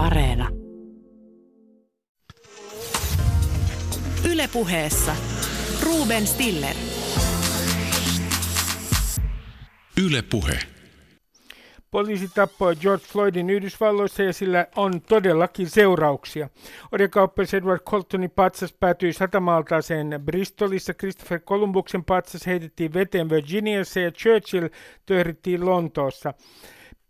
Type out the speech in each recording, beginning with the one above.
Areena. Ylepuheessa Ruben Stiller. Ylepuhe. Poliisi tappoi George Floydin Yhdysvalloissa ja sillä on todellakin seurauksia. Odekauppias Edward Coltonin patsas päätyi satamaltaaseen Bristolissa, Christopher Columbuksen patsas heitettiin veteen Virginiassa ja Churchill töhrittiin Lontoossa.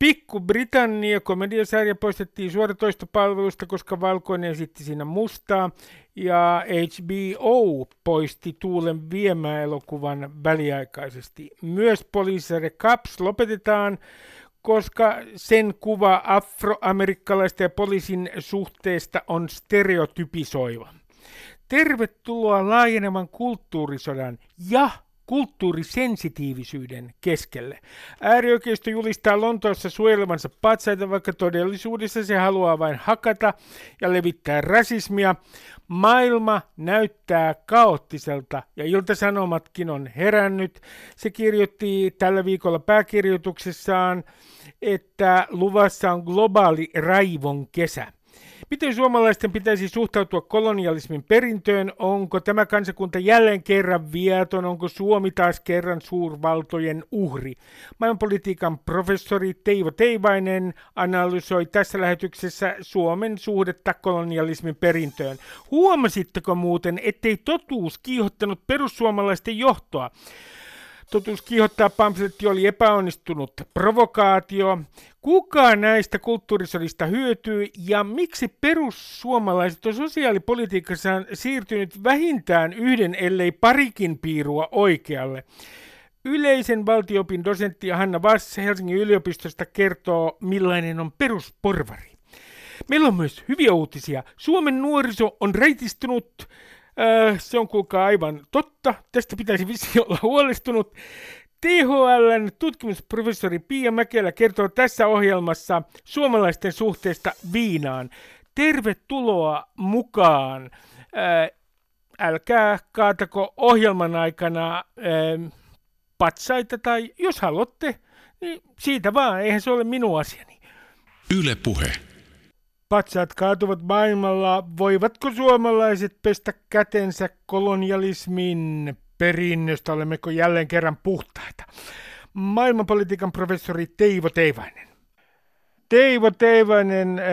Pikku-Britannia komediasarja poistettiin suoratoistopalvelusta, koska valkoinen esitti siinä mustaa, ja HBO poisti Tuulen viemää elokuvan väliaikaisesti. Myös Police Caps lopetetaan, koska sen kuva afroamerikkalaista ja poliisin suhteesta on stereotypisoiva. Tervetuloa laajenevan kulttuurisodan ja kulttuurisensitiivisyyden keskelle. Äärioikeisto julistaa Lontoossa suojelevansa patsaita, vaikka todellisuudessa se haluaa vain hakata ja levittää rasismia. Maailma näyttää kaoottiselta ja Ilta-Sanomatkin on herännyt. Se kirjoitti tällä viikolla pääkirjoituksessaan, että luvassa on globaali raivon kesä. Miten suomalaisten pitäisi suhtautua kolonialismin perintöön? Onko tämä kansakunta jälleen kerran viaton? Onko Suomi taas kerran suurvaltojen uhri? Maailmanpolitiikan professori Teivo Teivainen analysoi tässä lähetyksessä Suomen suhdetta kolonialismin perintöön. Huomasitteko muuten, ettei totuus kiihottanut perussuomalaisten johtoa? Totuus kiihottaa pamfletti oli epäonnistunut provokaatio. Kuka näistä kulttuurisodista hyötyy ja miksi perussuomalaiset on sosiaalipolitiikassaan siirtynyt vähintään yhden ellei parikin piirua oikealle? Yleisen valtiopin dosentti Hanna Vass Helsingin yliopistosta kertoo, millainen on perusporvari. Meillä on myös hyviä uutisia. Suomen nuoriso on reitistunut Äh, se on kuulkaa aivan totta. Tästä pitäisi vissi olla huolestunut. THLn tutkimusprofessori Pia Mäkelä kertoo tässä ohjelmassa suomalaisten suhteesta viinaan. Tervetuloa mukaan. Äh, älkää kaatako ohjelman aikana äh, patsaita tai jos haluatte, niin siitä vaan, eihän se ole minun asiani. Yle puhe. Patsaat kaatuvat maailmalla. Voivatko suomalaiset pestä kätensä kolonialismin perinnöstä? Olemmeko jälleen kerran puhtaita? Maailmanpolitiikan professori Teivo Teivainen. Teivo Teivainen, äh,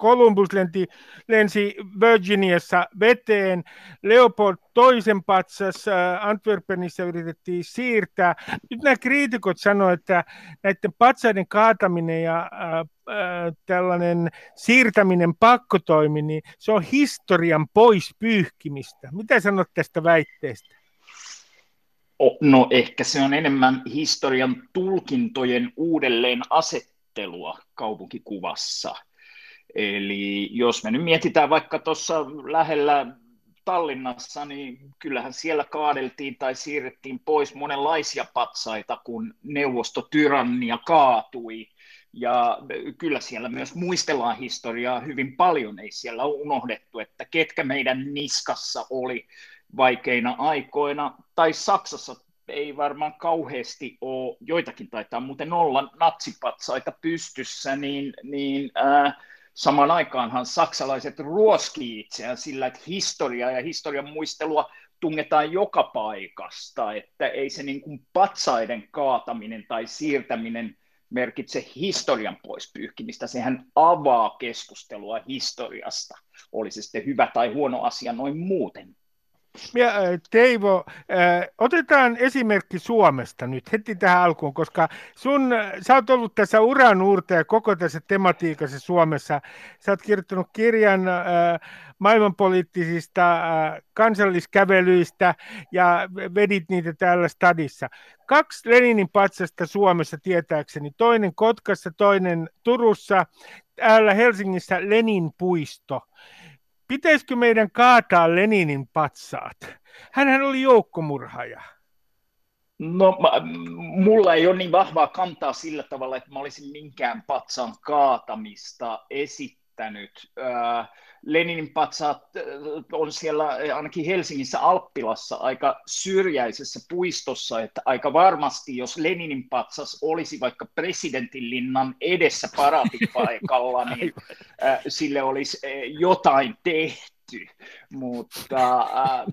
Columbus lenti, lensi Virginiassa veteen, Leopold toisen patsas äh, Antwerpenissa yritettiin siirtää. Nyt nämä kriitikot sanoivat, että näiden patsaiden kaataminen ja äh, tällainen siirtäminen pakkotoimi, niin se on historian pois pyyhkimistä. Mitä sanot tästä väitteestä? No ehkä se on enemmän historian tulkintojen uudelleen asettelua kaupunkikuvassa. Eli jos me nyt mietitään vaikka tuossa lähellä Tallinnassa, niin kyllähän siellä kaadeltiin tai siirrettiin pois monenlaisia patsaita, kun neuvostotyrannia kaatui. Ja kyllä siellä myös muistellaan historiaa hyvin paljon, ei siellä ole unohdettu, että ketkä meidän niskassa oli vaikeina aikoina, tai Saksassa ei varmaan kauheasti ole, joitakin taitaa muuten olla natsipatsaita pystyssä, niin, niin äh, samaan aikaanhan saksalaiset ruoskii itseään sillä, että historiaa ja historian muistelua tungetaan joka paikasta, että ei se niin kuin patsaiden kaataminen tai siirtäminen merkitse historian pois pyyhkimistä, sehän avaa keskustelua historiasta, oli se sitten hyvä tai huono asia noin muuten. Teivo, otetaan esimerkki Suomesta nyt heti tähän alkuun, koska sun, sä oot ollut tässä uran ja koko tässä tematiikassa Suomessa. Sä oot kirjoittanut kirjan maailmanpoliittisista kansalliskävelyistä ja vedit niitä täällä stadissa. Kaksi Leninin patsasta Suomessa tietääkseni, toinen Kotkassa, toinen Turussa, täällä Helsingissä Lenin puisto. Pitäisikö meidän kaataa Leninin patsaat? Hänhän oli joukkomurhaaja. No, mä, mulla ei ole niin vahvaa kantaa sillä tavalla, että mä olisin minkään patsaan kaatamista esittänyt ymmärtänyt. Leninin patsaat on siellä ainakin Helsingissä Alppilassa aika syrjäisessä puistossa, että aika varmasti jos Leninin patsas olisi vaikka presidentinlinnan edessä paratipaikalla, niin sille olisi jotain tehty tehty, mutta äh,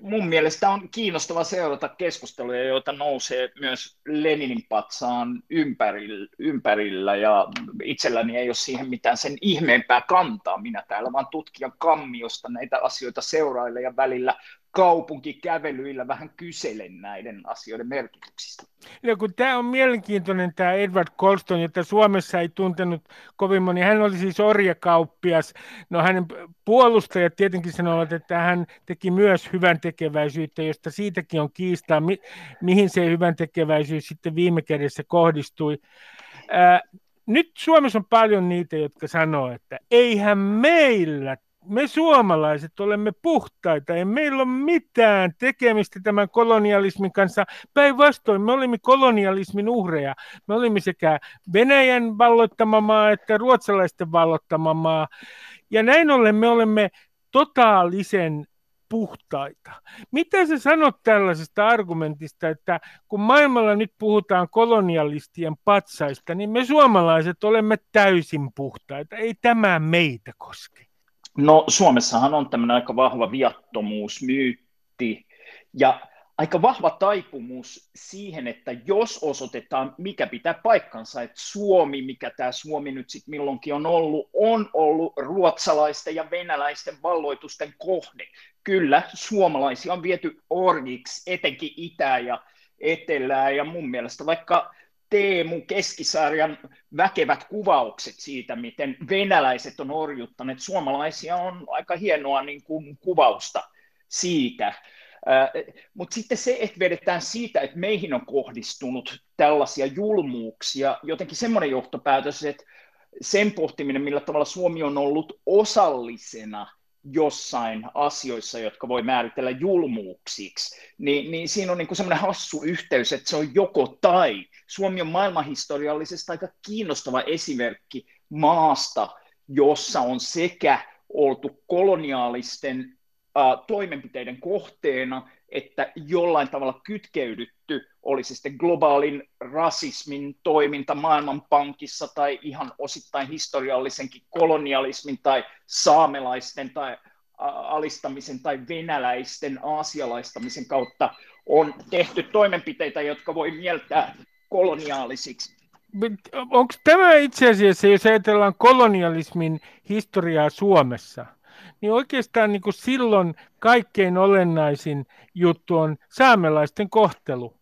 mun mielestä on kiinnostava seurata keskusteluja, joita nousee myös Leninin patsaan ympärillä, ympärillä ja itselläni ei ole siihen mitään sen ihmeempää kantaa. Minä täällä vaan tutkijan kammiosta näitä asioita seuraille ja välillä kaupunkikävelyillä vähän kyselen näiden asioiden merkityksistä. Ja kun tämä on mielenkiintoinen tämä Edward Colston, jota Suomessa ei tuntenut kovin moni. Hän oli siis orjakauppias. No hänen puolustajat tietenkin sanovat, että hän teki myös hyvän tekeväisyyttä, josta siitäkin on kiistaa, mi- mihin se hyvän tekeväisyys sitten viime kädessä kohdistui. Ää, nyt Suomessa on paljon niitä, jotka sanoo, että eihän meillä me suomalaiset olemme puhtaita, ei meillä ole mitään tekemistä tämän kolonialismin kanssa. Päinvastoin me olimme kolonialismin uhreja. Me olimme sekä Venäjän valloittama maa että ruotsalaisten valloittama maa. Ja näin ollen me olemme totaalisen puhtaita. Mitä sä sanot tällaisesta argumentista, että kun maailmalla nyt puhutaan kolonialistien patsaista, niin me suomalaiset olemme täysin puhtaita. Ei tämä meitä koske. No Suomessahan on tämmöinen aika vahva viattomuusmyytti ja aika vahva taipumus siihen, että jos osoitetaan, mikä pitää paikkansa, että Suomi, mikä tämä Suomi nyt sitten milloinkin on ollut, on ollut ruotsalaisten ja venäläisten valloitusten kohde. Kyllä, suomalaisia on viety orjiksi, etenkin Itä- ja Etelää, ja mun mielestä vaikka Teemu Keskisarjan väkevät kuvaukset siitä, miten venäläiset on orjuttaneet suomalaisia, on aika hienoa niin kuin kuvausta siitä. Mutta sitten se, että vedetään siitä, että meihin on kohdistunut tällaisia julmuuksia, jotenkin semmoinen johtopäätös, että sen pohtiminen, millä tavalla Suomi on ollut osallisena jossain asioissa, jotka voi määritellä julmuuksiksi, niin, niin siinä on niin semmoinen hassu yhteys, että se on joko tai. Suomi on maailmanhistoriallisesti aika kiinnostava esimerkki maasta, jossa on sekä oltu koloniaalisten toimenpiteiden kohteena, että jollain tavalla kytkeydytty, oli se sitten globaalin rasismin toiminta Maailmanpankissa tai ihan osittain historiallisenkin kolonialismin tai saamelaisten tai alistamisen tai venäläisten aasialaistamisen kautta on tehty toimenpiteitä, jotka voi mieltää koloniaalisiksi. Onko tämä itse asiassa, jos ajatellaan kolonialismin historiaa Suomessa, niin oikeastaan niin kuin silloin kaikkein olennaisin juttu on saamelaisten kohtelu.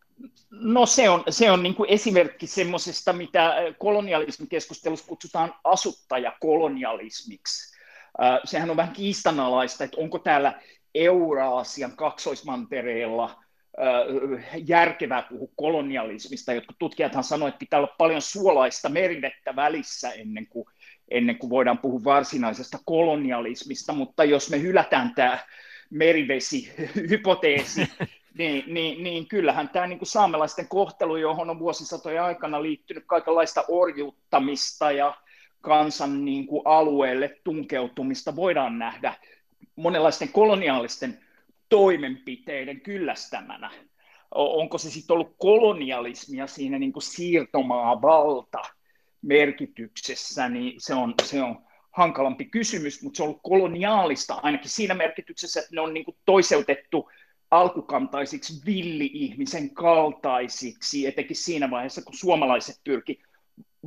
No se on, se on niin kuin esimerkki semmoisesta, mitä kolonialismin keskustelussa kutsutaan asuttajakolonialismiksi. Sehän on vähän kiistanalaista, että onko täällä Euraasian kaksoismantereella järkevää puhua kolonialismista. Jotkut tutkijathan sanoivat, että pitää olla paljon suolaista merivettä välissä ennen kuin ennen kuin voidaan puhua varsinaisesta kolonialismista, mutta jos me hylätään tämä merivesi-hypoteesi, niin, niin, niin kyllähän tämä niin kuin saamelaisten kohtelu, johon on vuosisatojen aikana liittynyt kaikenlaista orjuuttamista ja kansan niin kuin alueelle tunkeutumista, voidaan nähdä monenlaisten koloniaalisten toimenpiteiden kyllästämänä. Onko se sitten ollut kolonialismia siinä niin kuin siirtomaa valta – merkityksessä, niin se on, se on hankalampi kysymys, mutta se on ollut koloniaalista ainakin siinä merkityksessä, että ne on niin kuin toiseutettu alkukantaisiksi villi-ihmisen kaltaisiksi, etenkin siinä vaiheessa, kun suomalaiset pyrki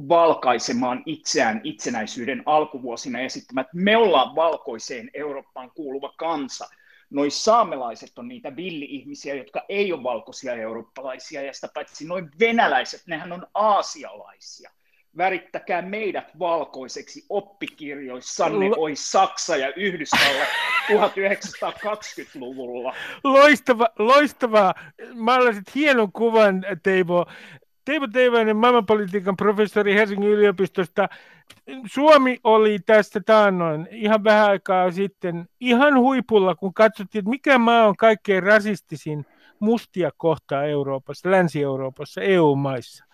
valkaisemaan itseään itsenäisyyden alkuvuosina esittämään, että me ollaan valkoiseen Eurooppaan kuuluva kansa. Noin saamelaiset on niitä villi-ihmisiä, jotka ei ole valkoisia eurooppalaisia, ja sitä paitsi noin venäläiset, nehän on aasialaisia värittäkää meidät valkoiseksi oppikirjoissanne, oi Saksa ja Yhdysvallat 1920-luvulla. Loistava, loistavaa. Maalasit hienon kuvan, Teivo. Teivo Teivainen, maailmanpolitiikan professori Helsingin yliopistosta. Suomi oli tästä taannoin ihan vähän aikaa sitten ihan huipulla, kun katsottiin, että mikä maa on kaikkein rasistisin mustia kohtaa Euroopassa, Länsi-Euroopassa, EU-maissa.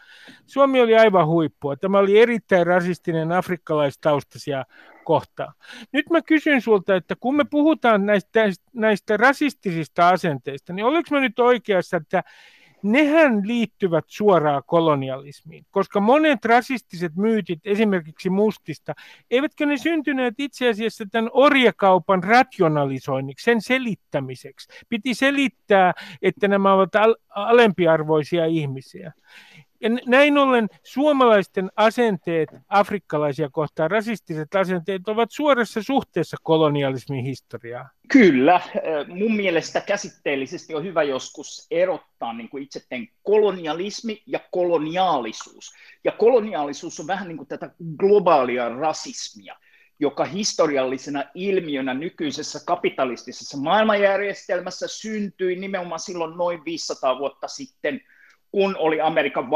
Suomi oli aivan huippua. Tämä oli erittäin rasistinen afrikkalaistaustaisia kohtaan. Nyt mä kysyn sulta, että kun me puhutaan näistä, näistä rasistisista asenteista, niin oliko mä nyt oikeassa, että nehän liittyvät suoraan kolonialismiin, koska monet rasistiset myytit esimerkiksi mustista, eivätkö ne syntyneet itse asiassa tämän orjakaupan rationalisoinniksi, sen selittämiseksi. Piti selittää, että nämä ovat al- alempiarvoisia ihmisiä. Ja näin ollen suomalaisten asenteet afrikkalaisia kohtaan, rasistiset asenteet, ovat suorassa suhteessa kolonialismin historiaan. Kyllä. Mun mielestä käsitteellisesti on hyvä joskus erottaa niin kuin itse kolonialismi ja koloniaalisuus. Ja koloniaalisuus on vähän niin kuin tätä globaalia rasismia joka historiallisena ilmiönä nykyisessä kapitalistisessa maailmanjärjestelmässä syntyi nimenomaan silloin noin 500 vuotta sitten – kun oli Amerikan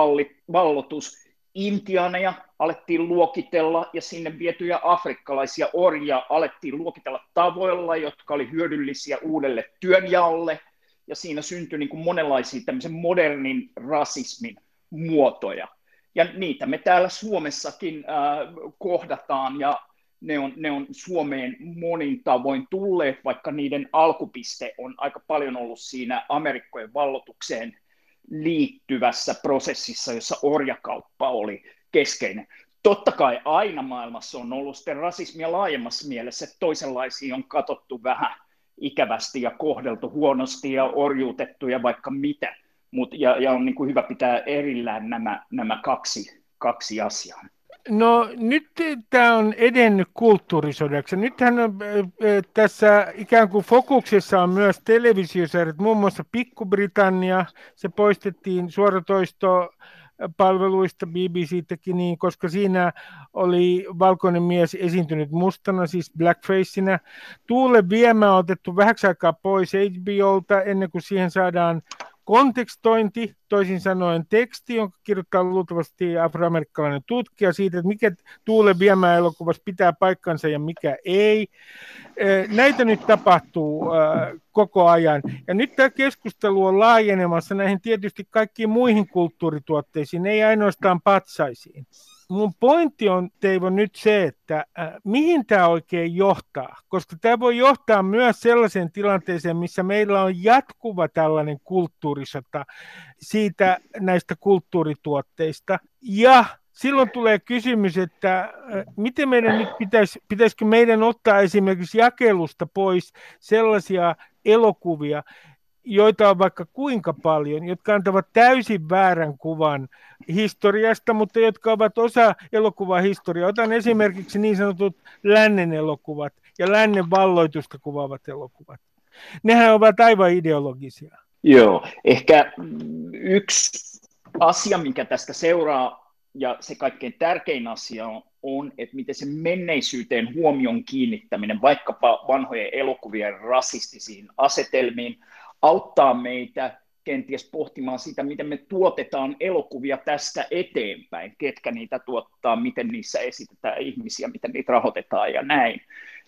vallotus, intiaaneja alettiin luokitella ja sinne vietyjä afrikkalaisia orjia alettiin luokitella tavoilla, jotka oli hyödyllisiä uudelle työnjaolle, ja siinä syntyi niin kuin monenlaisia tämmöisen modernin rasismin muotoja. Ja niitä me täällä Suomessakin äh, kohdataan, ja ne on, ne on Suomeen monin tavoin tulleet, vaikka niiden alkupiste on aika paljon ollut siinä Amerikkojen vallotukseen – liittyvässä prosessissa, jossa orjakauppa oli keskeinen. Totta kai aina maailmassa on ollut sitten rasismia laajemmassa mielessä, että toisenlaisia on katsottu vähän ikävästi ja kohdeltu huonosti ja orjuutettu ja vaikka mitä. Mut, ja, ja on niin kuin hyvä pitää erillään nämä, nämä kaksi, kaksi asiaa. No nyt tämä on edennyt kulttuurisodaksi. Nythän on, tässä ikään kuin fokuksessa on myös televisiosarjat, muun muassa Pikku-Britannia, se poistettiin suoratoisto palveluista BBC-täkin, niin, koska siinä oli valkoinen mies esiintynyt mustana, siis blackfaceina. Tuule viemä on otettu vähäksi aikaa pois HBOlta ennen kuin siihen saadaan kontekstointi, toisin sanoen teksti, jonka kirjoittaa luultavasti afroamerikkalainen tutkija siitä, että mikä Tuule Viemää elokuvassa pitää paikkansa ja mikä ei. Näitä nyt tapahtuu koko ajan. Ja nyt tämä keskustelu on laajenemassa näihin tietysti kaikkiin muihin kulttuurituotteisiin, ei ainoastaan patsaisiin mun pointti on, Teivo, nyt se, että äh, mihin tämä oikein johtaa, koska tämä voi johtaa myös sellaiseen tilanteeseen, missä meillä on jatkuva tällainen kulttuurisota siitä näistä kulttuurituotteista, ja silloin tulee kysymys, että äh, miten meidän nyt pitäisi, pitäisikö meidän ottaa esimerkiksi jakelusta pois sellaisia elokuvia, joita on vaikka kuinka paljon, jotka antavat täysin väärän kuvan historiasta, mutta jotka ovat osa elokuvahistoriaa. Otan esimerkiksi niin sanotut lännen elokuvat ja lännen valloitusta kuvaavat elokuvat. Nehän ovat aivan ideologisia. Joo, ehkä yksi asia, mikä tästä seuraa, ja se kaikkein tärkein asia on, on, että miten se menneisyyteen huomion kiinnittäminen, vaikkapa vanhojen elokuvien rasistisiin asetelmiin, auttaa meitä kenties pohtimaan sitä, miten me tuotetaan elokuvia tästä eteenpäin, ketkä niitä tuottaa, miten niissä esitetään ihmisiä, miten niitä rahoitetaan ja näin.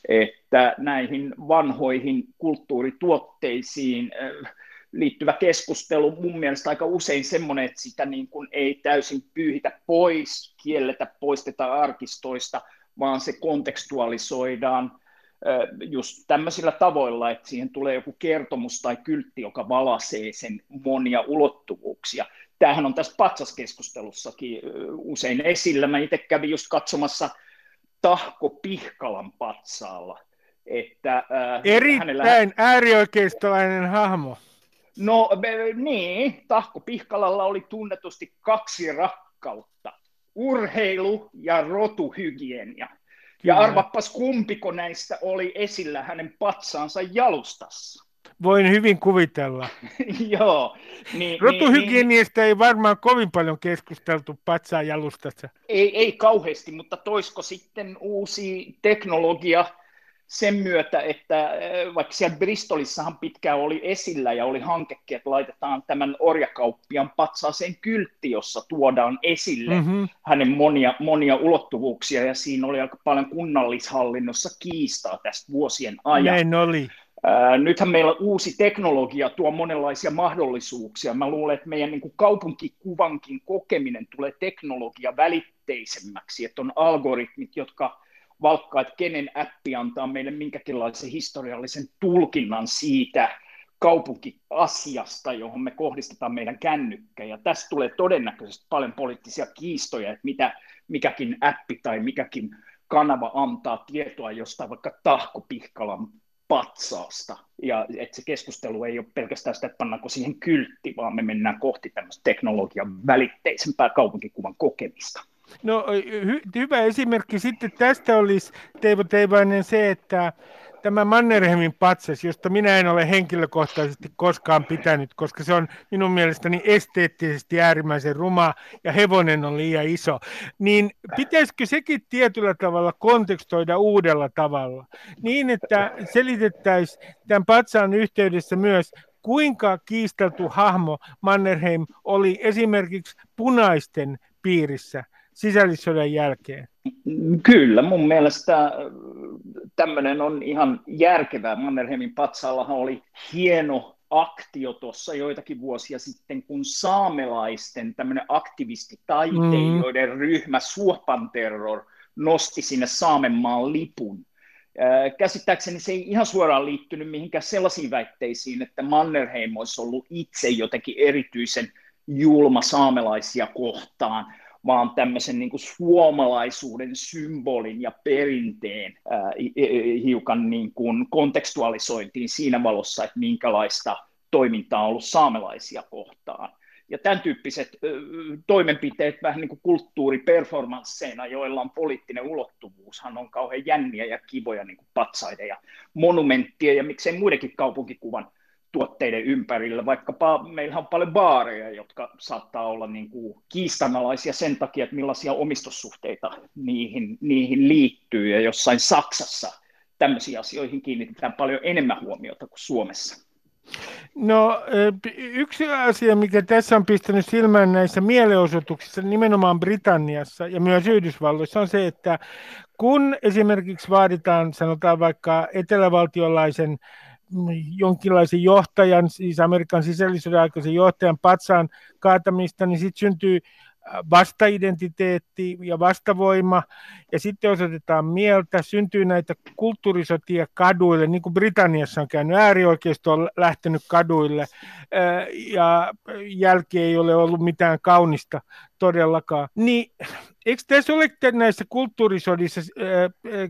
Että näihin vanhoihin kulttuurituotteisiin liittyvä keskustelu mun mielestä aika usein semmoinen, että sitä niin kuin ei täysin pyyhitä pois, kielletä, poisteta arkistoista, vaan se kontekstualisoidaan just tämmöisillä tavoilla, että siihen tulee joku kertomus tai kyltti, joka valasee sen monia ulottuvuuksia. Tämähän on tässä patsaskeskustelussakin usein esillä. Mä itse kävin just katsomassa Tahko Pihkalan patsaalla. Että, äh, Erittäin hänellä... äärioikeistolainen hahmo. No niin, Tahko Pihkalalla oli tunnetusti kaksi rakkautta. Urheilu ja rotuhygienia. Ja arvappas kumpiko näistä oli esillä hänen patsaansa jalustassa. Voin hyvin kuvitella. Joo. Niin, Rotuhygieniasta niin, ei varmaan kovin paljon keskusteltu patsaan jalustassa. Ei, ei kauheasti, mutta toisko sitten uusi teknologia – sen myötä, että äh, vaikka siellä Bristolissahan pitkään oli esillä ja oli hankekin, että laitetaan tämän orjakauppian patsaaseen kyltti, jossa tuodaan esille mm-hmm. hänen monia, monia ulottuvuuksia ja siinä oli aika paljon kunnallishallinnossa kiistaa tästä vuosien ajan. Näin oli. nythän meillä uusi teknologia tuo monenlaisia mahdollisuuksia. Mä luulen, että meidän niin kuin kaupunkikuvankin kokeminen tulee teknologia välitteisemmäksi, että on algoritmit, jotka valkkaa, että kenen appi antaa meille minkäkinlaisen historiallisen tulkinnan siitä kaupunkiasiasta, johon me kohdistetaan meidän kännykkä. Ja tästä tulee todennäköisesti paljon poliittisia kiistoja, että mitä mikäkin appi tai mikäkin kanava antaa tietoa jostain vaikka tahkopihkalan patsaasta. Ja että se keskustelu ei ole pelkästään sitä, että pannaanko siihen kyltti, vaan me mennään kohti tämmöistä teknologian välitteisempää kaupunkikuvan kokemista. No hy- hyvä esimerkki sitten tästä olisi Teivo Teivainen se, että tämä Mannerheimin patsas, josta minä en ole henkilökohtaisesti koskaan pitänyt, koska se on minun mielestäni esteettisesti äärimmäisen ruma ja hevonen on liian iso, niin pitäisikö sekin tietyllä tavalla kontekstoida uudella tavalla, niin että selitettäisiin tämän patsaan yhteydessä myös, kuinka kiistelty hahmo Mannerheim oli esimerkiksi punaisten piirissä sisällissodan jälkeen? Kyllä, mun mielestä tämmöinen on ihan järkevää. Mannerheimin patsaallahan oli hieno aktio tuossa joitakin vuosia sitten, kun saamelaisten tämmöinen aktivistitaiteilijoiden mm. ryhmä Suopan Terror nosti sinne Saamenmaan lipun. Käsittääkseni se ei ihan suoraan liittynyt mihinkään sellaisiin väitteisiin, että Mannerheim olisi ollut itse jotenkin erityisen julma saamelaisia kohtaan, vaan tämmöisen niin kuin suomalaisuuden symbolin ja perinteen ää, hiukan niin kuin kontekstualisointiin siinä valossa, että minkälaista toimintaa on ollut saamelaisia kohtaan. Ja tämän tyyppiset toimenpiteet vähän niin kuin kulttuuriperformansseina, joilla on poliittinen ulottuvuushan on kauhean jänniä ja kivoja niin kuin patsaiden ja monumenttien ja miksei muidenkin kaupunkikuvan tuotteiden ympärillä, vaikkapa meillä on paljon baareja, jotka saattaa olla niin kuin kiistanalaisia sen takia, että millaisia omistussuhteita niihin, niihin liittyy, ja jossain Saksassa tämmöisiin asioihin kiinnitetään paljon enemmän huomiota kuin Suomessa. No yksi asia, mikä tässä on pistänyt silmään näissä mielenosoituksissa, nimenomaan Britanniassa ja myös Yhdysvalloissa, on se, että kun esimerkiksi vaaditaan, sanotaan vaikka etelävaltiolaisen jonkinlaisen johtajan, siis Amerikan sisällisyyden aikaisen johtajan patsaan kaatamista, niin sitten syntyy vastaidentiteetti ja vastavoima, ja sitten osoitetaan mieltä, syntyy näitä kulttuurisotia kaduille, niin kuin Britanniassa on käynyt, äärioikeisto on lähtenyt kaduille, ja jälkeen ei ole ollut mitään kaunista todellakaan. Niin eikö tässä ole näissä kulttuurisodissa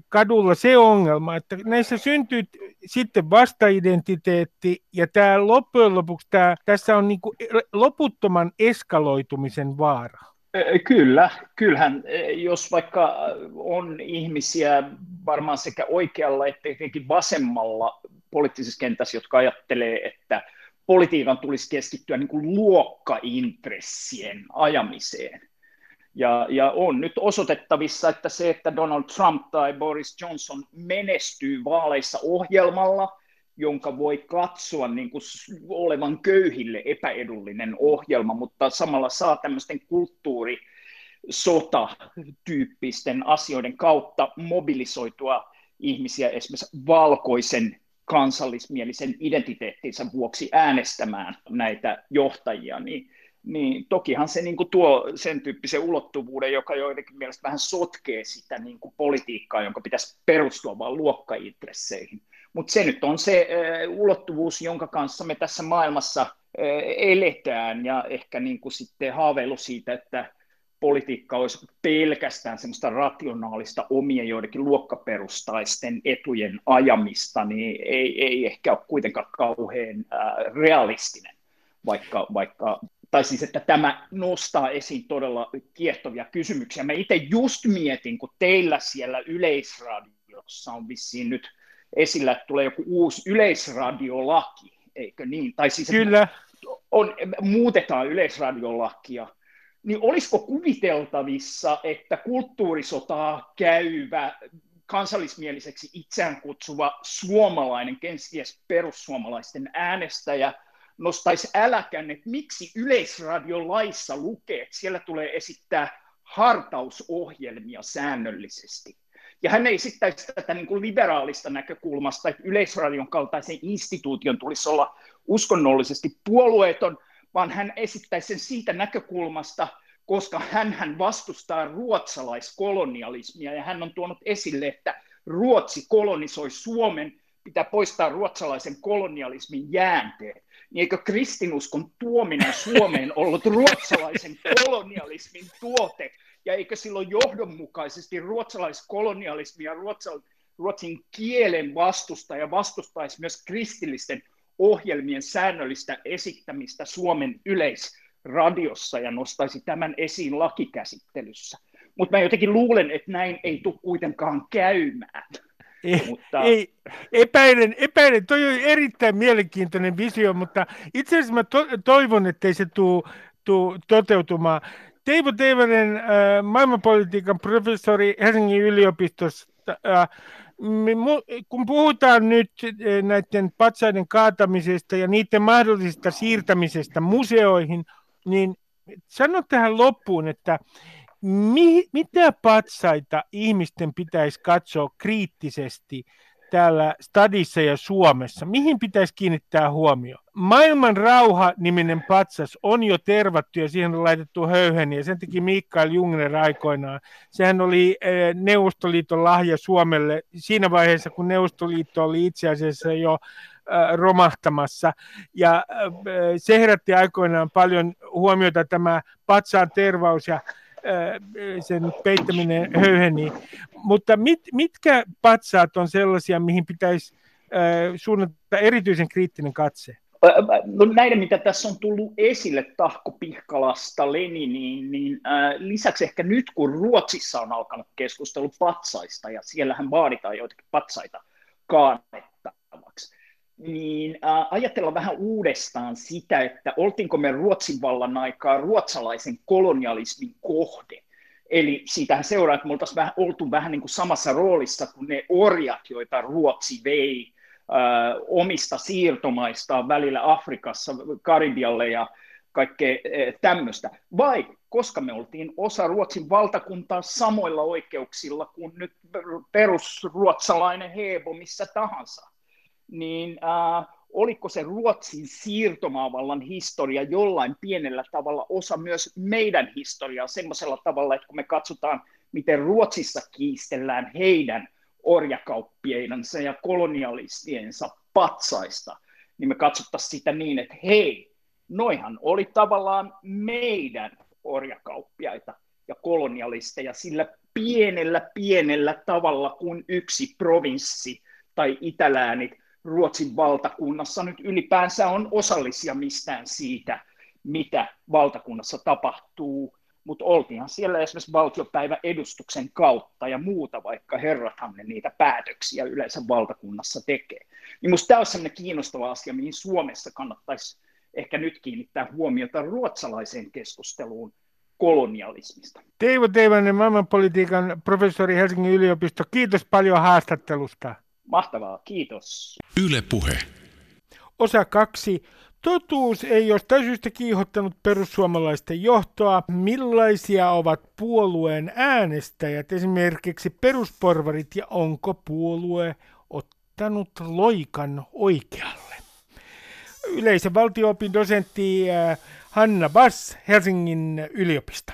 kadulla se ongelma, että näissä syntyy sitten vastaidentiteetti, ja tämä loppujen lopuksi tämä, tässä on niin kuin loputtoman eskaloitumisen vaara. Kyllä, kyllähän jos vaikka on ihmisiä varmaan sekä oikealla että tietenkin vasemmalla poliittisessa kentässä, jotka ajattelee, että politiikan tulisi keskittyä niin kuin luokkaintressien ajamiseen. Ja, ja on nyt osoitettavissa, että se, että Donald Trump tai Boris Johnson menestyy vaaleissa ohjelmalla, jonka voi katsoa niin kuin olevan köyhille epäedullinen ohjelma, mutta samalla saa tämmöisten kulttuuri sota-tyyppisten asioiden kautta mobilisoitua ihmisiä esimerkiksi valkoisen kansallismielisen identiteettinsä vuoksi äänestämään näitä johtajia, niin, niin tokihan se niin kuin tuo sen tyyppisen ulottuvuuden, joka joidenkin mielestä vähän sotkee sitä niin kuin politiikkaa, jonka pitäisi perustua vain luokkaintresseihin. Mutta se nyt on se äh, ulottuvuus, jonka kanssa me tässä maailmassa äh, eletään ja ehkä niin kuin sitten haaveilu siitä, että politiikka olisi pelkästään semmoista rationaalista omien joidenkin luokkaperustaisten etujen ajamista, niin ei, ei ehkä ole kuitenkaan kauhean äh, realistinen, vaikka, vaikka tai siis että tämä nostaa esiin todella kiehtovia kysymyksiä. Mä itse just mietin, kun teillä siellä Yleisradiossa on vissiin nyt esillä, että tulee joku uusi yleisradiolaki, eikö niin? Tai siis, Kyllä. On, muutetaan yleisradiolakia, niin olisiko kuviteltavissa, että kulttuurisotaa käyvä kansallismieliseksi itseään kutsuva suomalainen, kenties perussuomalaisten äänestäjä, nostaisi äläkän, että miksi yleisradiolaissa lukee, että siellä tulee esittää hartausohjelmia säännöllisesti. Ja hän esittäisi tätä niin kuin liberaalista näkökulmasta, että Yleisradion kaltaisen instituution tulisi olla uskonnollisesti puolueeton, vaan hän esittäisi sen siitä näkökulmasta, koska hän vastustaa ruotsalaiskolonialismia ja hän on tuonut esille, että Ruotsi kolonisoi Suomen, pitää poistaa ruotsalaisen kolonialismin jäänteet. Niin eikö kristinuskon tuominen Suomeen ollut ruotsalaisen kolonialismin tuote? Ja eikö silloin johdonmukaisesti ruotsalaiskolonialismi ja ruotsin kielen vastustaja vastustaisi myös kristillisten ohjelmien säännöllistä esittämistä Suomen yleisradiossa ja nostaisi tämän esiin lakikäsittelyssä. Mutta mä jotenkin luulen, että näin ei tule kuitenkaan käymään. Ei, mutta... ei, epäilen, epäilen, toi on erittäin mielenkiintoinen visio, mutta itse asiassa mä to, toivon, ettei se tule toteutumaan. Teivo Teivanen, äh, maailmanpolitiikan professori Helsingin yliopistosta, äh, kun puhutaan nyt äh, näiden patsaiden kaatamisesta ja niiden mahdollisesta siirtämisestä museoihin, niin sano tähän loppuun, että mi, mitä patsaita ihmisten pitäisi katsoa kriittisesti täällä Stadissa ja Suomessa? Mihin pitäisi kiinnittää huomio? Maailman rauha-niminen patsas on jo tervattu ja siihen on laitettu höyheni ja sen teki Mikael Jungner aikoinaan. Sehän oli eh, Neuvostoliiton lahja Suomelle siinä vaiheessa, kun Neuvostoliitto oli itse asiassa jo eh, romahtamassa. Ja eh, se herätti aikoinaan paljon huomiota tämä patsaan tervaus ja sen peittäminen höyheni. Mutta mit, mitkä patsaat on sellaisia, mihin pitäisi suunnata erityisen kriittinen katse? No näiden, mitä tässä on tullut esille Tahko Pihkalasta, Leniniin, niin äh, lisäksi ehkä nyt, kun Ruotsissa on alkanut keskustelu patsaista, ja siellähän vaaditaan joitakin patsaita kaannettavaksi, niin äh, ajatella vähän uudestaan sitä, että oltiinko me Ruotsin vallan aikaa ruotsalaisen kolonialismin kohde. Eli siitähän seuraa, että me oltaisiin vähän, oltu vähän niin kuin samassa roolissa kuin ne orjat, joita Ruotsi vei äh, omista siirtomaistaan välillä Afrikassa, Karibialle ja kaikkea äh, tämmöistä. Vai koska me oltiin osa Ruotsin valtakuntaa samoilla oikeuksilla kuin nyt perusruotsalainen Hebo missä tahansa niin äh, oliko se Ruotsin siirtomaavallan historia jollain pienellä tavalla osa myös meidän historiaa semmoisella tavalla, että kun me katsotaan, miten Ruotsissa kiistellään heidän orjakauppieidonsa ja kolonialistiensa patsaista, niin me katsottaisiin sitä niin, että hei, noihan oli tavallaan meidän orjakauppiaita ja kolonialisteja sillä pienellä pienellä tavalla kuin yksi provinssi tai itäläänit Ruotsin valtakunnassa nyt ylipäänsä on osallisia mistään siitä, mitä valtakunnassa tapahtuu, mutta oltiinhan siellä esimerkiksi valtiopäivä edustuksen kautta ja muuta, vaikka herrathan ne niitä päätöksiä yleensä valtakunnassa tekee. Niin minusta tämä on sellainen kiinnostava asia, mihin Suomessa kannattaisi ehkä nyt kiinnittää huomiota ruotsalaiseen keskusteluun kolonialismista. Teivo Teivainen, maailmanpolitiikan professori Helsingin yliopisto, kiitos paljon haastattelusta. Mahtavaa, kiitos. Yle Puhe. Osa kaksi. Totuus ei jostain syystä kiihottanut perussuomalaisten johtoa. Millaisia ovat puolueen äänestäjät, esimerkiksi perusporvarit, ja onko puolue ottanut loikan oikealle? Yleisen valtioopin dosentti äh, Hanna Bass Helsingin yliopisto.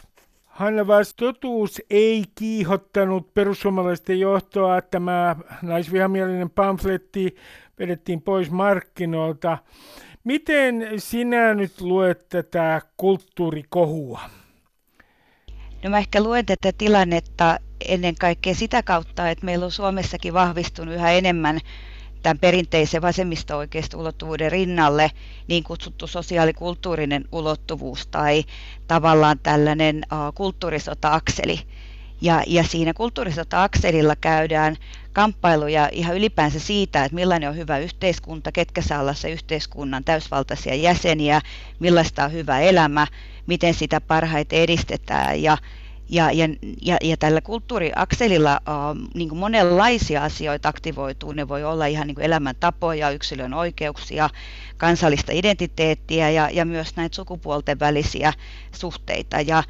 Hanna Vast, totuus ei kiihottanut perussuomalaisten johtoa. Tämä naisvihamielinen pamfletti vedettiin pois markkinoilta. Miten sinä nyt luet tätä kulttuurikohua? No mä ehkä luen tätä tilannetta ennen kaikkea sitä kautta, että meillä on Suomessakin vahvistunut yhä enemmän tämän perinteisen vasemmisto-oikeisto-ulottuvuuden rinnalle niin kutsuttu sosiaalikulttuurinen ulottuvuus tai tavallaan tällainen kulttuurisota-akseli. Ja, ja siinä kulttuurisota-akselilla käydään kamppailuja ihan ylipäänsä siitä, että millainen on hyvä yhteiskunta, ketkä saa olla se yhteiskunnan täysvaltaisia jäseniä, millaista on hyvä elämä, miten sitä parhaiten edistetään ja, ja, ja, ja, ja tällä kulttuuriakselilla uh, niin kuin monenlaisia asioita aktivoituu. Ne voi olla ihan niin kuin elämäntapoja, yksilön oikeuksia, kansallista identiteettiä ja, ja myös näitä sukupuolten välisiä suhteita. Ja,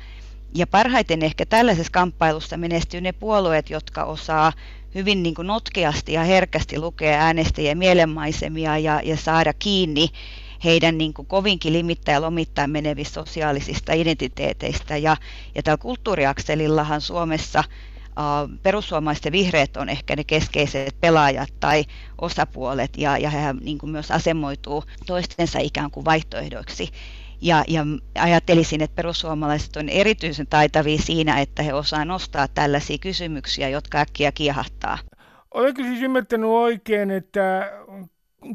Ja parhaiten ehkä tällaisessa kamppailussa menestyy ne puolueet, jotka osaa hyvin niin kuin notkeasti ja herkästi lukea äänestäjien mielenmaisemia ja, ja saada kiinni heidän niin kuin kovinkin limittäin ja lomittain menevistä sosiaalisista identiteeteistä. Ja, ja tällä kulttuuriakselillahan Suomessa perussuomalaiset ja vihreät on ehkä ne keskeiset pelaajat tai osapuolet, ja, ja he niin kuin myös asemoituu toistensa ikään kuin vaihtoehdoiksi. Ja, ja ajattelisin, että perussuomalaiset on erityisen taitavia siinä, että he osaa nostaa tällaisia kysymyksiä, jotka äkkiä kiehahtaa. Olenko siis ymmärtänyt oikein, että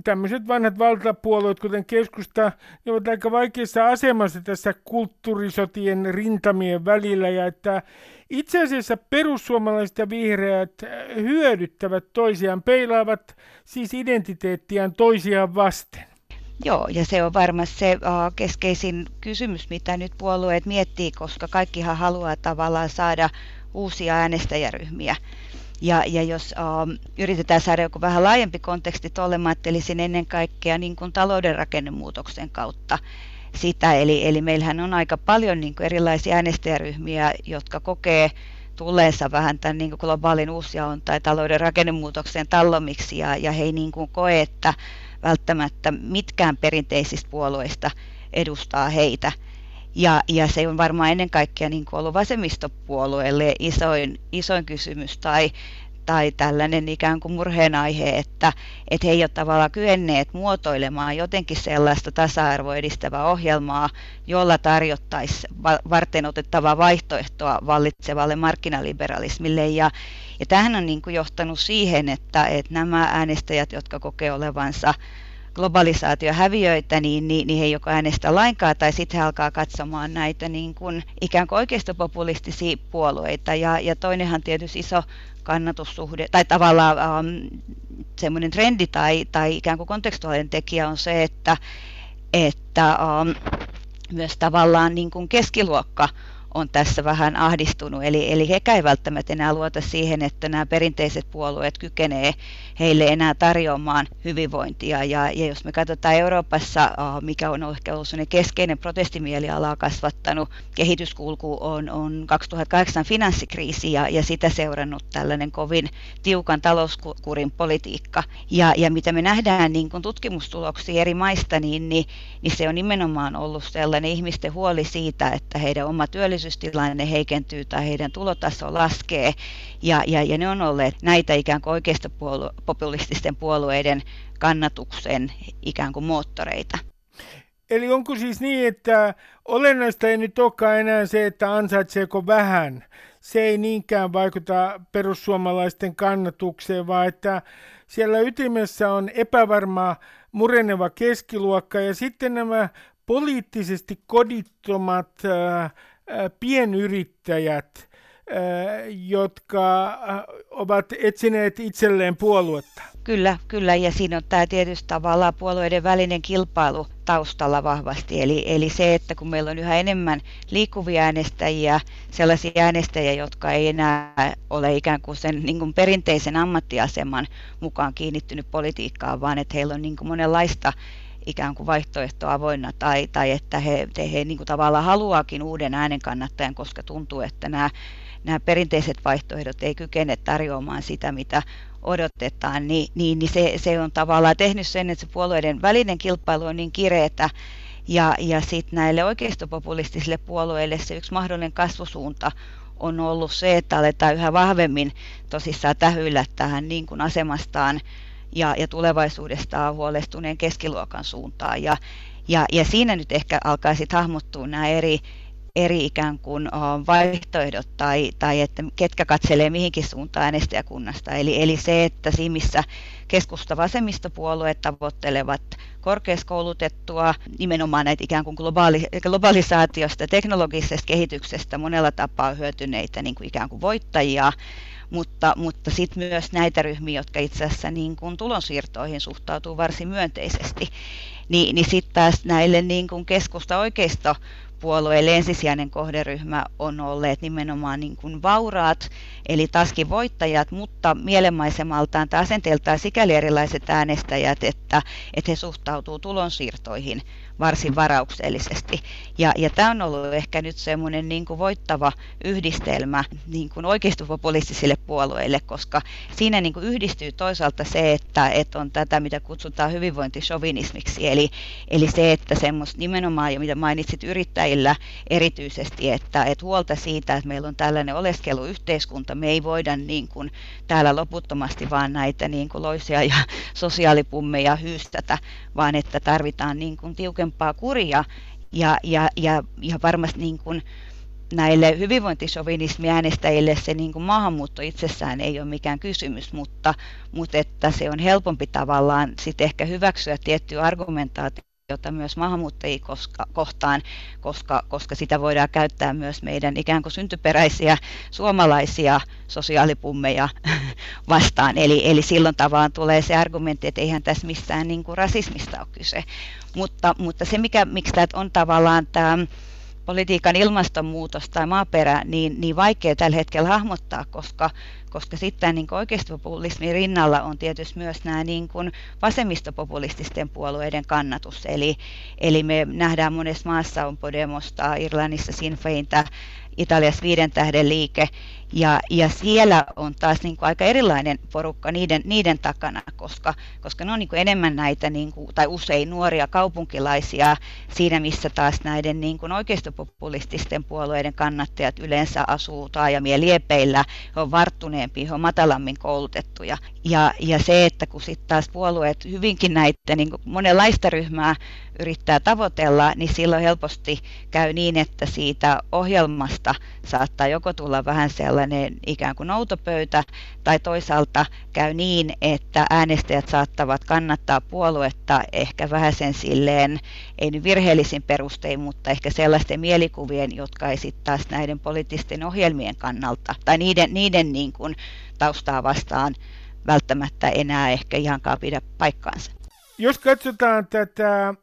tämmöiset vanhat valtapuolueet, kuten keskusta, ne ovat aika vaikeassa asemassa tässä kulttuurisotien rintamien välillä, ja että itse asiassa perussuomalaiset ja vihreät hyödyttävät toisiaan, peilaavat siis identiteettiään toisiaan vasten. Joo, ja se on varmasti se uh, keskeisin kysymys, mitä nyt puolueet miettii, koska kaikkihan haluaa tavallaan saada uusia äänestäjäryhmiä. Ja, ja jos uh, yritetään saada joku vähän laajempi konteksti tuolle, mä ajattelisin ennen kaikkea niin kuin talouden rakennemuutoksen kautta sitä. Eli, eli meillähän on aika paljon niin kuin erilaisia äänestäjäryhmiä, jotka kokee tulleensa vähän tämän niin kuin globaalin uusjaon tai talouden rakennemuutoksen tallomiksi, ja, ja he ei niin kuin koe, että välttämättä mitkään perinteisistä puolueista edustaa heitä. Ja, ja se on varmaan ennen kaikkea niin kuin ollut vasemmistopuolueelle isoin, isoin kysymys tai tai tällainen ikään kuin murheenaihe, että, että he ei ole tavallaan kyenneet muotoilemaan jotenkin sellaista tasa-arvoa edistävää ohjelmaa, jolla tarjottaisiin varten otettavaa vaihtoehtoa vallitsevalle markkinaliberalismille. Ja, ja tähän on niin kuin johtanut siihen, että, että nämä äänestäjät, jotka kokee olevansa globalisaatiohäviöitä, niin, niin, niin he ei joko äänestä lainkaan tai sitten he alkaa katsomaan näitä niin kuin ikään kuin oikeistopopulistisia puolueita. Ja, ja toinenhan tietysti iso kannatussuhde, tai tavallaan ähm, semmoinen trendi tai, tai ikään kuin kontekstuaalinen tekijä on se, että, että ähm, myös tavallaan niin kuin keskiluokka on tässä vähän ahdistunut. Eli, eli hekään ei välttämättä enää luota siihen, että nämä perinteiset puolueet kykenee heille enää tarjoamaan hyvinvointia. Ja, ja jos me katsotaan Euroopassa, mikä on ehkä ollut keskeinen protestimielialaa kasvattanut kehityskulku, on, on 2008 finanssikriisi ja, ja sitä seurannut tällainen kovin tiukan talouskurin politiikka. Ja, ja mitä me nähdään niin kun tutkimustuloksia eri maista, niin, niin, niin se on nimenomaan ollut sellainen ihmisten huoli siitä, että heidän oma työllisyystilanne heikentyy tai heidän tulotaso laskee. Ja, ja, ja ne on olleet näitä ikään kuin oikeista puolue, populististen puolueiden kannatuksen ikään kuin moottoreita. Eli onko siis niin, että olennaista ei nyt olekaan enää se, että ansaitseeko vähän. Se ei niinkään vaikuta perussuomalaisten kannatukseen, vaan että siellä ytimessä on epävarmaa mureneva keskiluokka ja sitten nämä poliittisesti kodittomat ää, pienyrittäjät, jotka ovat etsineet itselleen puoluetta. Kyllä, kyllä, ja siinä on tämä tietysti tavallaan puolueiden välinen kilpailu taustalla vahvasti. Eli, eli se, että kun meillä on yhä enemmän liikkuvia äänestäjiä, sellaisia äänestäjiä, jotka ei enää ole ikään kuin sen niin kuin perinteisen ammattiaseman mukaan kiinnittynyt politiikkaan, vaan että heillä on niin kuin monenlaista ikään kuin vaihtoehto avoinna tai, tai että he, he niin kuin tavallaan haluaakin uuden äänen kannattajan, koska tuntuu, että nämä nämä perinteiset vaihtoehdot ei kykene tarjoamaan sitä, mitä odotetaan, niin, niin, niin se, se on tavallaan tehnyt sen, että se puolueiden välinen kilpailu on niin kireetä, ja, ja sitten näille oikeistopopulistisille puolueille se yksi mahdollinen kasvusuunta on ollut se, että aletaan yhä vahvemmin tosissaan tähyillä tähän niin kuin asemastaan ja, ja tulevaisuudestaan huolestuneen keskiluokan suuntaan. Ja, ja, ja siinä nyt ehkä alkaa sitten hahmottua nämä eri, eri ikään kuin vaihtoehdot tai, tai että ketkä katselee mihinkin suuntaan äänestäjäkunnasta. Eli, eli se, että siinä missä keskusta vasemmistopuolueet tavoittelevat korkeaskoulutettua, nimenomaan näitä ikään kuin globaali, globalisaatiosta, teknologisesta kehityksestä monella tapaa hyötyneitä niin kuin ikään kuin voittajia, mutta, mutta sitten myös näitä ryhmiä, jotka itse asiassa niin kuin tulonsiirtoihin suhtautuu varsin myönteisesti, niin, niin sitten taas näille niin kuin keskusta oikeisto puolueelle ensisijainen kohderyhmä on olleet nimenomaan niin kuin vauraat, eli taskin voittajat, mutta mielenmaisemaltaan tai asenteeltaan sikäli erilaiset äänestäjät, että, että he suhtautuu tulonsiirtoihin varsin varauksellisesti. Ja, ja tämä on ollut ehkä nyt semmoinen niin voittava yhdistelmä niin kuin oikeistopopulistisille puolueille, koska siinä niin kuin yhdistyy toisaalta se, että, että on tätä, mitä kutsutaan hyvinvointishovinismiksi, eli, eli se, että semmoista nimenomaan, ja mitä mainitsit yrittäjillä erityisesti, että, että huolta siitä, että meillä on tällainen oleskeluyhteiskunta, me ei voida niin kuin täällä loputtomasti vaan näitä niin kuin loisia ja sosiaalipummeja hyystätä, vaan että tarvitaan niin kuin tiukempaa kuria. Ja, ja, ja, ja varmasti niin kuin näille hyvinvointisovinismiäänestäjille se niin kuin maahanmuutto itsessään ei ole mikään kysymys, mutta, mutta että se on helpompi tavallaan sitten ehkä hyväksyä tietty argumentaatio jota myös maahanmuuttajia koska, kohtaan, koska, koska sitä voidaan käyttää myös meidän ikään kuin syntyperäisiä suomalaisia sosiaalipummeja vastaan. Eli, eli silloin tavallaan tulee se argumentti, että eihän tässä missään niin kuin rasismista ole kyse. Mutta, mutta se, mikä, miksi tämä on tavallaan tämä politiikan ilmastonmuutos tai maaperä niin, niin vaikea tällä hetkellä hahmottaa, koska, koska sitten niin oikeistopopulismin rinnalla on tietysti myös nämä niin kuin vasemmistopopulististen puolueiden kannatus. Eli, eli me nähdään monessa maassa on Podemosta, Irlannissa Sinn Feintä, Italiassa viiden tähden liike, ja, ja siellä on taas niin kuin aika erilainen porukka niiden, niiden takana, koska, koska ne on niin kuin enemmän näitä, niin kuin, tai usein nuoria kaupunkilaisia siinä, missä taas näiden niin kuin oikeistopopulististen puolueiden kannattajat yleensä asuu taajamien liepeillä, he on varttuneempi, he on matalammin koulutettuja. Ja, ja se, että kun sitten taas puolueet hyvinkin näitä niin kuin monenlaista ryhmää yrittää tavoitella, niin silloin helposti käy niin, että siitä ohjelmasta saattaa joko tulla vähän sellainen ikään kuin noutopöytä, tai toisaalta käy niin, että äänestäjät saattavat kannattaa puoluetta ehkä vähän sen silleen, ei nyt virheellisin perustein, mutta ehkä sellaisten mielikuvien, jotka ei sitten taas näiden poliittisten ohjelmien kannalta, tai niiden, niiden niin kuin taustaa vastaan välttämättä enää ehkä ihankaan pidä paikkaansa. Jos katsotaan tätä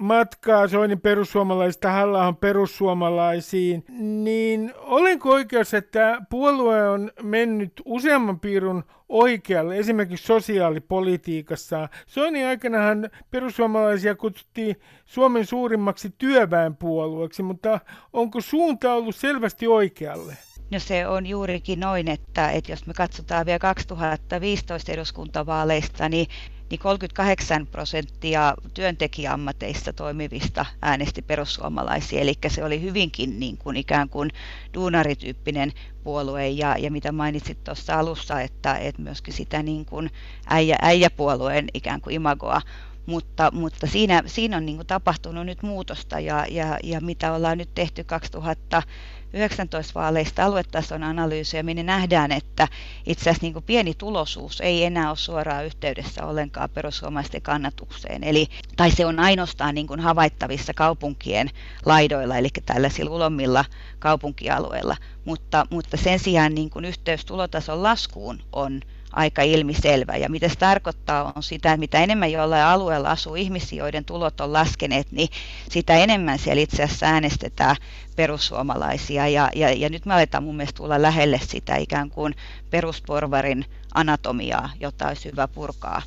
matkaa Soinin perussuomalaisista halla perussuomalaisiin, niin olenko oikeassa, että puolue on mennyt useamman piirun oikealle, esimerkiksi sosiaalipolitiikassa. Soinin aikanahan perussuomalaisia kutsuttiin Suomen suurimmaksi työväenpuolueeksi, mutta onko suunta ollut selvästi oikealle? No se on juurikin noin, että, että jos me katsotaan vielä 2015 eduskuntavaaleista, niin niin 38 prosenttia työntekijäammateissa toimivista äänesti perussuomalaisia, eli se oli hyvinkin niin kuin ikään kuin duunarityyppinen puolue, ja, ja mitä mainitsit tuossa alussa, että, että myöskin sitä niin kuin äijä, äijäpuolueen ikään kuin imagoa. Mutta, mutta siinä, siinä on niin tapahtunut nyt muutosta. Ja, ja, ja mitä ollaan nyt tehty 2000 19 vaaleista aluetason analyysiä, minne nähdään, että itse asiassa niin pieni tulosuus ei enää ole suoraan yhteydessä ollenkaan perussuomalaisten kannatukseen. Eli, tai se on ainoastaan niin kuin havaittavissa kaupunkien laidoilla, eli tällaisilla ulommilla kaupunkialueilla. Mutta, mutta sen sijaan niin kuin yhteys tulotason laskuun on aika ilmiselvä. Ja mitä se tarkoittaa on sitä, että mitä enemmän jollain alueella asuu ihmisiä, joiden tulot on laskeneet, niin sitä enemmän siellä itse asiassa äänestetään perussuomalaisia. Ja, ja, ja nyt me aletaan mun mielestä tulla lähelle sitä ikään kuin perusporvarin anatomiaa, jota olisi hyvä purkaa.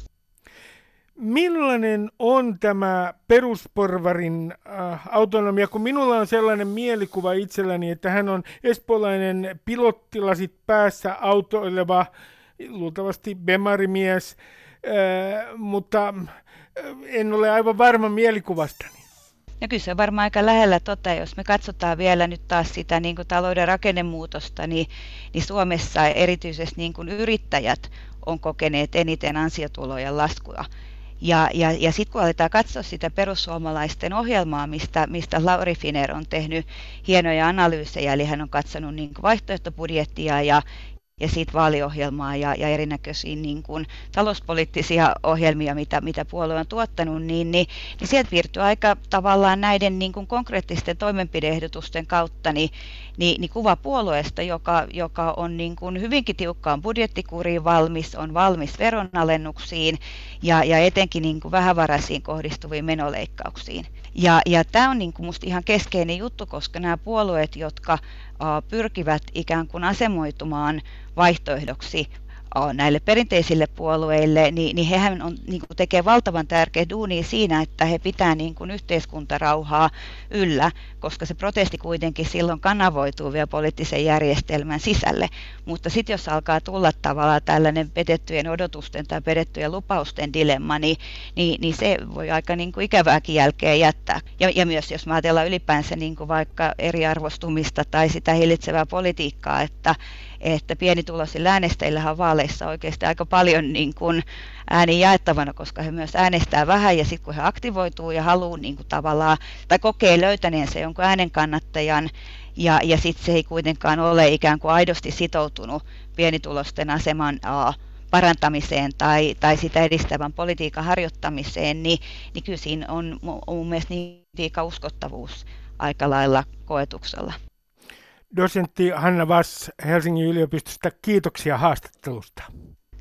Millainen on tämä perusporvarin äh, autonomia, kun minulla on sellainen mielikuva itselläni, että hän on espoolainen pilottilasit päässä autoileva luultavasti bemarimies, mutta en ole aivan varma mielikuvastani. No kyllä se on varmaan aika lähellä tota, jos me katsotaan vielä nyt taas sitä niin kuin talouden rakennemuutosta, niin, niin Suomessa erityisesti niin kuin yrittäjät on kokeneet eniten ansiotulojen laskua. Ja, ja, ja sitten kun aletaan katsoa sitä perussuomalaisten ohjelmaa, mistä, mistä Lauri Finer on tehnyt hienoja analyysejä, eli hän on katsonut niin vaihtoehtobudjettia ja, ja siitä vaaliohjelmaa ja, ja erinäköisiä niin kuin, talouspoliittisia ohjelmia, mitä, mitä puolue on tuottanut, niin, niin, niin sieltä virtyy aika tavallaan näiden niin kuin, konkreettisten toimenpideehdotusten kautta niin, niin, niin kuva puolueesta, joka, joka on niin kuin, hyvinkin tiukkaan budjettikuriin valmis, on valmis veronalennuksiin ja, ja etenkin niin kuin, vähävaraisiin kohdistuviin menoleikkauksiin. Ja, ja tämä on niin kuin ihan keskeinen juttu, koska nämä puolueet, jotka pyrkivät ikään kuin asemoitumaan vaihtoehdoksi näille perinteisille puolueille, niin, niin hehän on, niin kuin tekee valtavan tärkeä duuni siinä, että he pitää niin kuin yhteiskuntarauhaa yllä, koska se protesti kuitenkin silloin kanavoituu vielä poliittisen järjestelmän sisälle. Mutta sitten jos alkaa tulla tavallaan tällainen petettyjen odotusten tai pedettyjen lupausten dilemma, niin, niin, niin se voi aika niin kuin ikävääkin jälkeen jättää. Ja, ja myös jos mä ajatellaan ylipäänsä niin kuin vaikka eriarvostumista tai sitä hillitsevää politiikkaa, että, että pienituloisilla äänestäjillä on vaaleissa oikeasti aika paljon niin kuin ääni jaettavana, koska he myös äänestää vähän ja sitten kun he aktivoituu ja haluaa niin kuin tavallaan, tai kokee löytäneensä jonkun äänen kannattajan, ja, ja sitten se ei kuitenkaan ole ikään kuin aidosti sitoutunut pienitulosten aseman parantamiseen tai, tai sitä edistävän politiikan harjoittamiseen, niin, niin kyllä siinä on mun mielestä niin uskottavuus aika lailla koetuksella. Dosentti Hanna Vass Helsingin yliopistosta, kiitoksia haastattelusta.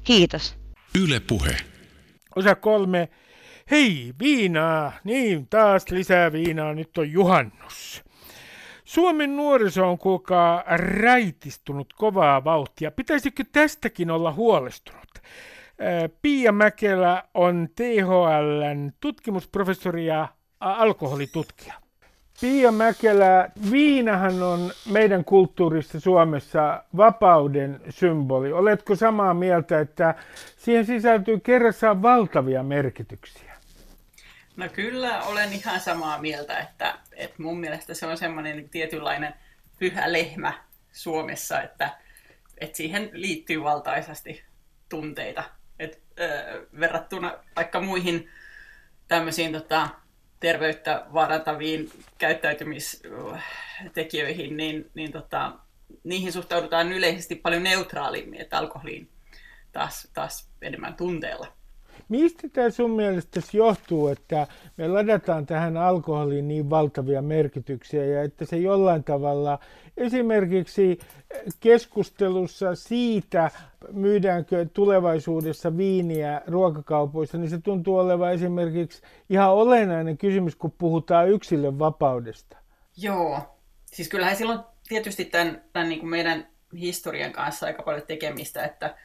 Kiitos. Yle Puhe. Osa kolme. Hei, viinaa. Niin, taas lisää viinaa. Nyt on juhannus. Suomen nuoriso on kuulkaa räitistunut kovaa vauhtia. Pitäisikö tästäkin olla huolestunut? Pia Mäkelä on THLn tutkimusprofessori ja alkoholitutkija. Pia Mäkelä, viinahan on meidän kulttuurissa Suomessa vapauden symboli. Oletko samaa mieltä, että siihen sisältyy kerrassaan valtavia merkityksiä? No kyllä olen ihan samaa mieltä, että, että mun mielestä se on semmoinen tietynlainen pyhä lehmä Suomessa, että, että siihen liittyy valtaisasti tunteita. Et, äh, verrattuna vaikka muihin tämmöisiin tota, terveyttä vaarantaviin käyttäytymistekijöihin, niin, niin tota, niihin suhtaudutaan yleisesti paljon neutraalimmin, että alkoholiin taas, taas enemmän tunteella. Mistä tämä sun mielestä johtuu, että me ladataan tähän alkoholiin niin valtavia merkityksiä ja että se jollain tavalla esimerkiksi keskustelussa siitä, myydäänkö tulevaisuudessa viiniä ruokakaupoissa, niin se tuntuu olevan esimerkiksi ihan olennainen kysymys, kun puhutaan yksilön vapaudesta. Joo, siis kyllähän silloin tietysti tämän, tämän niin kuin meidän historian kanssa aika paljon tekemistä, että,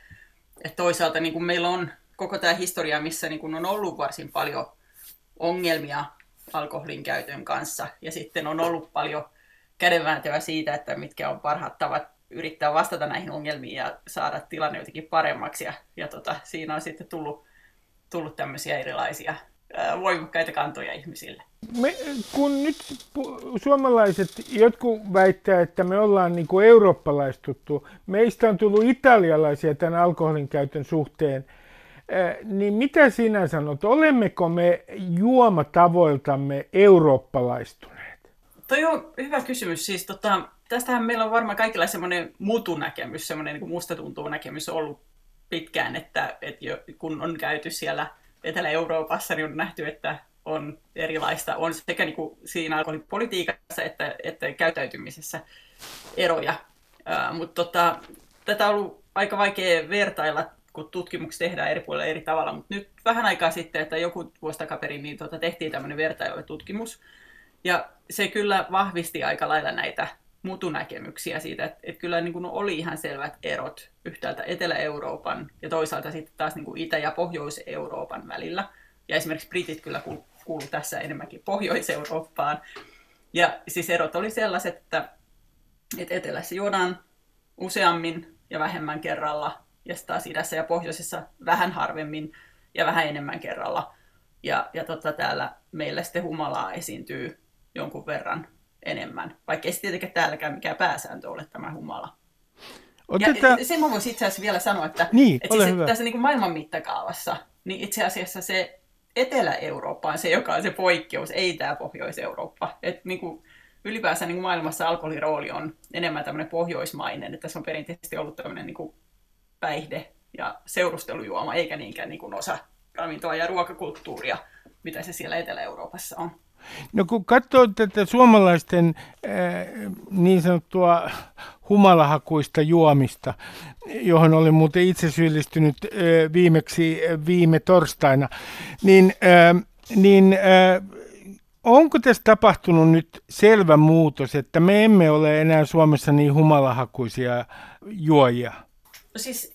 että toisaalta niin kuin meillä on koko tämä historia, missä niin kuin on ollut varsin paljon ongelmia alkoholin käytön kanssa. Ja sitten on ollut paljon kädenvääntöä siitä, että mitkä on parhaat tavat yrittää vastata näihin ongelmiin ja saada tilanne jotenkin paremmaksi. Ja, ja tota, siinä on sitten tullut, tullut tämmöisiä erilaisia ää, voimakkaita kantoja ihmisille. Me, kun nyt suomalaiset, jotkut väittää, että me ollaan niin kuin eurooppalaistuttu, meistä on tullut italialaisia tämän alkoholin käytön suhteen – niin mitä sinä sanot, olemmeko me juomatavoiltamme eurooppalaistuneet? Toi on hyvä kysymys. Siis tota, tästähän meillä on varmaan kaikilla semmoinen mutunäkemys, semmoinen niin musta tuntuu näkemys ollut pitkään, että, että jo, kun on käyty siellä Etelä-Euroopassa, niin on nähty, että on erilaista, on sekä niin kuin siinä alkoholipolitiikassa että, että käyttäytymisessä eroja. Mutta tota, tätä on ollut aika vaikea vertailla kun tutkimuksia tehdään eri puolilla eri tavalla, mutta nyt vähän aikaa sitten, että joku vuosi takaperin, niin tuota, tehtiin tämmöinen vertailututkimus, ja se kyllä vahvisti aika lailla näitä mutunäkemyksiä siitä, että, että kyllä niin kuin oli ihan selvät erot yhtäältä Etelä-Euroopan ja toisaalta sitten taas niin kuin Itä- ja Pohjois-Euroopan välillä. Ja esimerkiksi britit kyllä kuulu tässä enemmänkin Pohjois-Eurooppaan. Ja siis erot oli sellaiset, että, että Etelässä juodaan useammin ja vähemmän kerralla ja taas idässä ja pohjoisessa vähän harvemmin ja vähän enemmän kerralla. Ja, ja tota, täällä meillä sitten humalaa esiintyy jonkun verran enemmän, vaikka ei tietenkään täälläkään mikään pääsääntö ole tämä humala. Otetaan... Ja sen mä voisin itse asiassa vielä sanoa, että, niin, että siis, että tässä niin kuin maailman mittakaavassa, niin itse asiassa se Etelä-Eurooppa on se, joka on se poikkeus, ei tämä Pohjois-Eurooppa. että niin kuin, ylipäänsä niin kuin maailmassa alkoholirooli on enemmän tämmöinen pohjoismainen, että se on perinteisesti ollut tämmöinen niin kuin päihde ja seurustelujuoma, eikä niinkään niin kuin osa ravintoa ja ruokakulttuuria, mitä se siellä Etelä-Euroopassa on. No kun katsoo tätä suomalaisten äh, niin sanottua humalahakuista juomista, johon olin muuten itse syyllistynyt äh, viimeksi äh, viime torstaina, niin, äh, niin äh, onko tässä tapahtunut nyt selvä muutos, että me emme ole enää Suomessa niin humalahakuisia juojia? No siis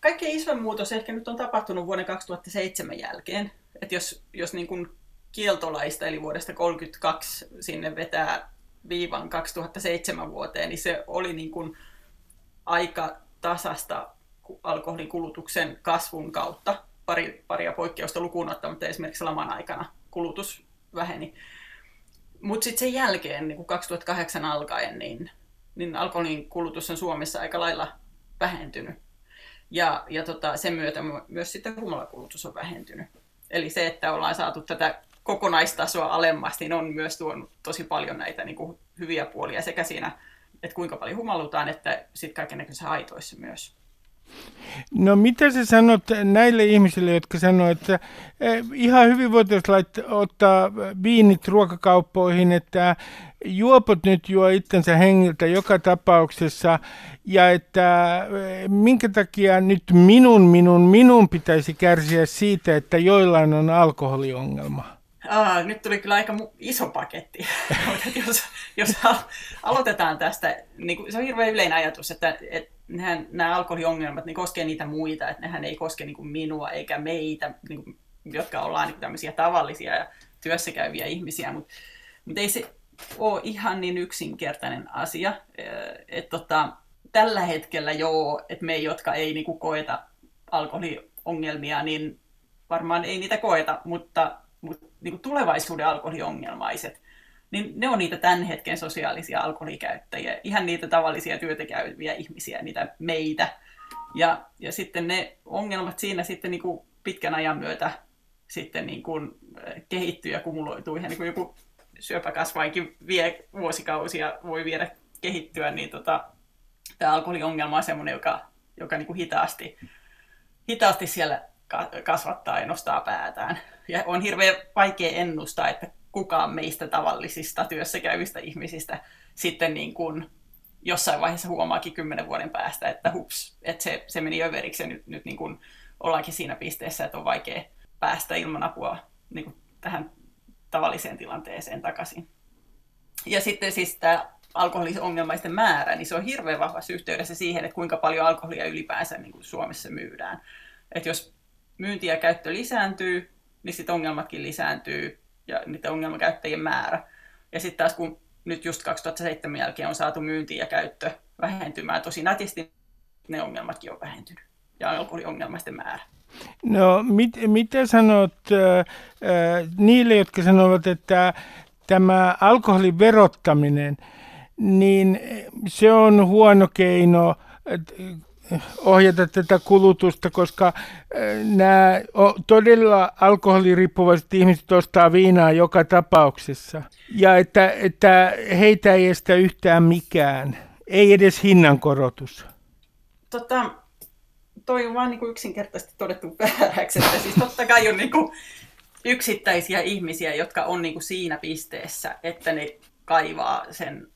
kaikkein isoin muutos ehkä nyt on tapahtunut vuoden 2007 jälkeen. Että jos, jos niin kuin kieltolaista, eli vuodesta 1932 sinne vetää viivan 2007 vuoteen, niin se oli niin kuin aika tasasta alkoholin kulutuksen kasvun kautta. Pari, paria poikkeusta lukuun ottamatta esimerkiksi laman aikana kulutus väheni. Mutta sitten sen jälkeen, niin kuin 2008 alkaen, niin, niin alkoholin kulutus on Suomessa aika lailla vähentynyt. Ja, ja tota, sen myötä myös sitten humalakulutus on vähentynyt. Eli se, että ollaan saatu tätä kokonaistasoa alemmas, niin on myös tuonut tosi paljon näitä niin kuin, hyviä puolia sekä siinä, että kuinka paljon humalutaan, että sitten kaikenlaisissa haitoissa myös. No mitä sä sanot näille ihmisille, jotka sanoo, että eh, ihan hyvin voitaisiin ottaa viinit ruokakauppoihin, että juopot nyt juo itsensä hengiltä joka tapauksessa ja että eh, minkä takia nyt minun, minun, minun pitäisi kärsiä siitä, että joillain on alkoholiongelma? Aa, nyt tuli kyllä aika iso paketti. jos, jos aloitetaan tästä, niin kuin, se on hirveän yleinen ajatus, että, että nehän, nämä alkoholiongelmat niin koskee niitä muita, että nehän ei koske niin kuin minua eikä meitä, niin kuin, jotka ollaan niin tämmöisiä tavallisia ja työssäkäyviä ihmisiä, mutta, mutta ei se ole ihan niin yksinkertainen asia. Et, tota, tällä hetkellä joo, että me, jotka ei niin kuin, koeta alkoholiongelmia, niin varmaan ei niitä koeta, mutta, mutta niin kuin tulevaisuuden alkoholiongelmaiset, niin ne on niitä tämän hetken sosiaalisia alkoholikäyttäjiä, ihan niitä tavallisia työtä käyviä ihmisiä, niitä meitä. Ja, ja sitten ne ongelmat siinä sitten niin kuin pitkän ajan myötä sitten niin kuin kehittyy ja kumuloituu. Ihan niin kuin joku syöpäkasvainkin vie vuosikausia, voi viedä kehittyä, niin tota, tämä alkoholiongelma on sellainen, joka, joka niin kuin hitaasti, hitaasti siellä kasvattaa ja nostaa päätään. Ja on hirveän vaikea ennustaa, että kukaan meistä tavallisista työssä käyvistä ihmisistä sitten niin kuin jossain vaiheessa huomaakin kymmenen vuoden päästä, että hups, että se, se meni överiksi ja nyt, nyt niin kuin ollaankin siinä pisteessä, että on vaikea päästä ilman apua niin kuin tähän tavalliseen tilanteeseen takaisin. Ja sitten siis tämä alkoholiongelmaisten määrä, niin se on hirveän vahvassa yhteydessä siihen, että kuinka paljon alkoholia ylipäänsä niin kuin Suomessa myydään. Että jos myynti ja käyttö lisääntyy, niin sitten ongelmatkin lisääntyy ja niiden ongelmakäyttäjien määrä. Ja sitten taas kun nyt just 2007 jälkeen on saatu myynti ja käyttö vähentymään tosi nätisti, ne ongelmatkin on vähentynyt ja alkoholiongelmaisten määrä. No, mit, mitä sanot äh, äh, niille, jotka sanovat, että tämä alkoholin verottaminen, niin se on huono keino ohjata tätä kulutusta, koska nämä todella alkoholiriippuvaiset ihmiset ostaa viinaa joka tapauksessa. Ja että, että heitä ei estä yhtään mikään, ei edes hinnankorotus. Tota, toi on vaan niin kuin yksinkertaisesti todettu vääräksi, että siis totta kai on niin kuin yksittäisiä ihmisiä, jotka on niin kuin siinä pisteessä, että ne kaivaa sen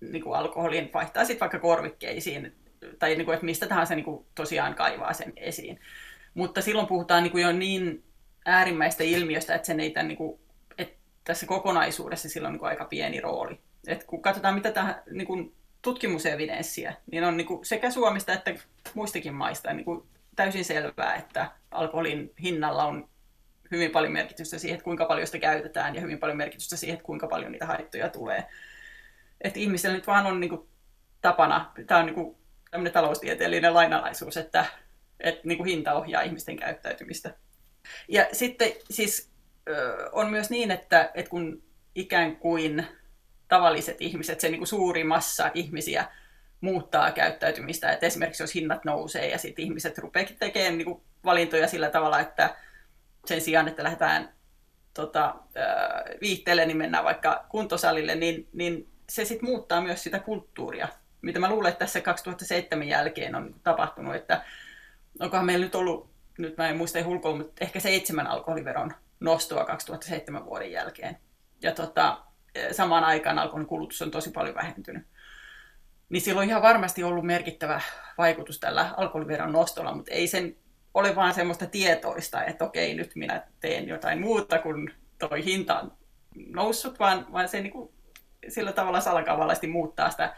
niin kuin alkoholin, vaihtaa sitten vaikka korvikkeisiin, tai niin kuin, että mistä tahansa niin kuin tosiaan kaivaa sen esiin. Mutta silloin puhutaan niin kuin jo niin äärimmäistä ilmiöstä, että, sen ei tämän, niin kuin, että tässä kokonaisuudessa sillä on niin kuin aika pieni rooli. Et kun katsotaan mitä tähän niin kuin tutkimusevidenssiä, niin on niin kuin sekä Suomesta että muistakin maista niin kuin täysin selvää, että alkoholin hinnalla on hyvin paljon merkitystä siihen, että kuinka paljon sitä käytetään ja hyvin paljon merkitystä siihen, että kuinka paljon niitä haittoja tulee. Että ihmisellä nyt vaan on niin kuin tapana, tämä on niin kuin tämmöinen taloustieteellinen lainalaisuus, että, että niin kuin hinta ohjaa ihmisten käyttäytymistä. Ja sitten siis on myös niin, että, että kun ikään kuin tavalliset ihmiset, se niin kuin suuri massa ihmisiä muuttaa käyttäytymistä, että esimerkiksi jos hinnat nousee ja sitten ihmiset rupeakin tekemään niin kuin valintoja sillä tavalla, että sen sijaan, että lähdetään tota, viihteelle, niin mennään vaikka kuntosalille, niin, niin se sitten muuttaa myös sitä kulttuuria mitä mä luulen, että tässä 2007 jälkeen on tapahtunut, että onkohan meillä nyt ollut, nyt mä en muista ei hulkoa, mutta ehkä seitsemän alkoholiveron nostoa 2007 vuoden jälkeen. Ja tota, samaan aikaan alkoholin kulutus on tosi paljon vähentynyt. Niin sillä on ihan varmasti ollut merkittävä vaikutus tällä alkoholiveron nostolla, mutta ei sen ole vaan semmoista tietoista, että okei, nyt minä teen jotain muuta, kun toi hinta on noussut, vaan, vaan se niin kuin, sillä tavalla salakavallisesti muuttaa sitä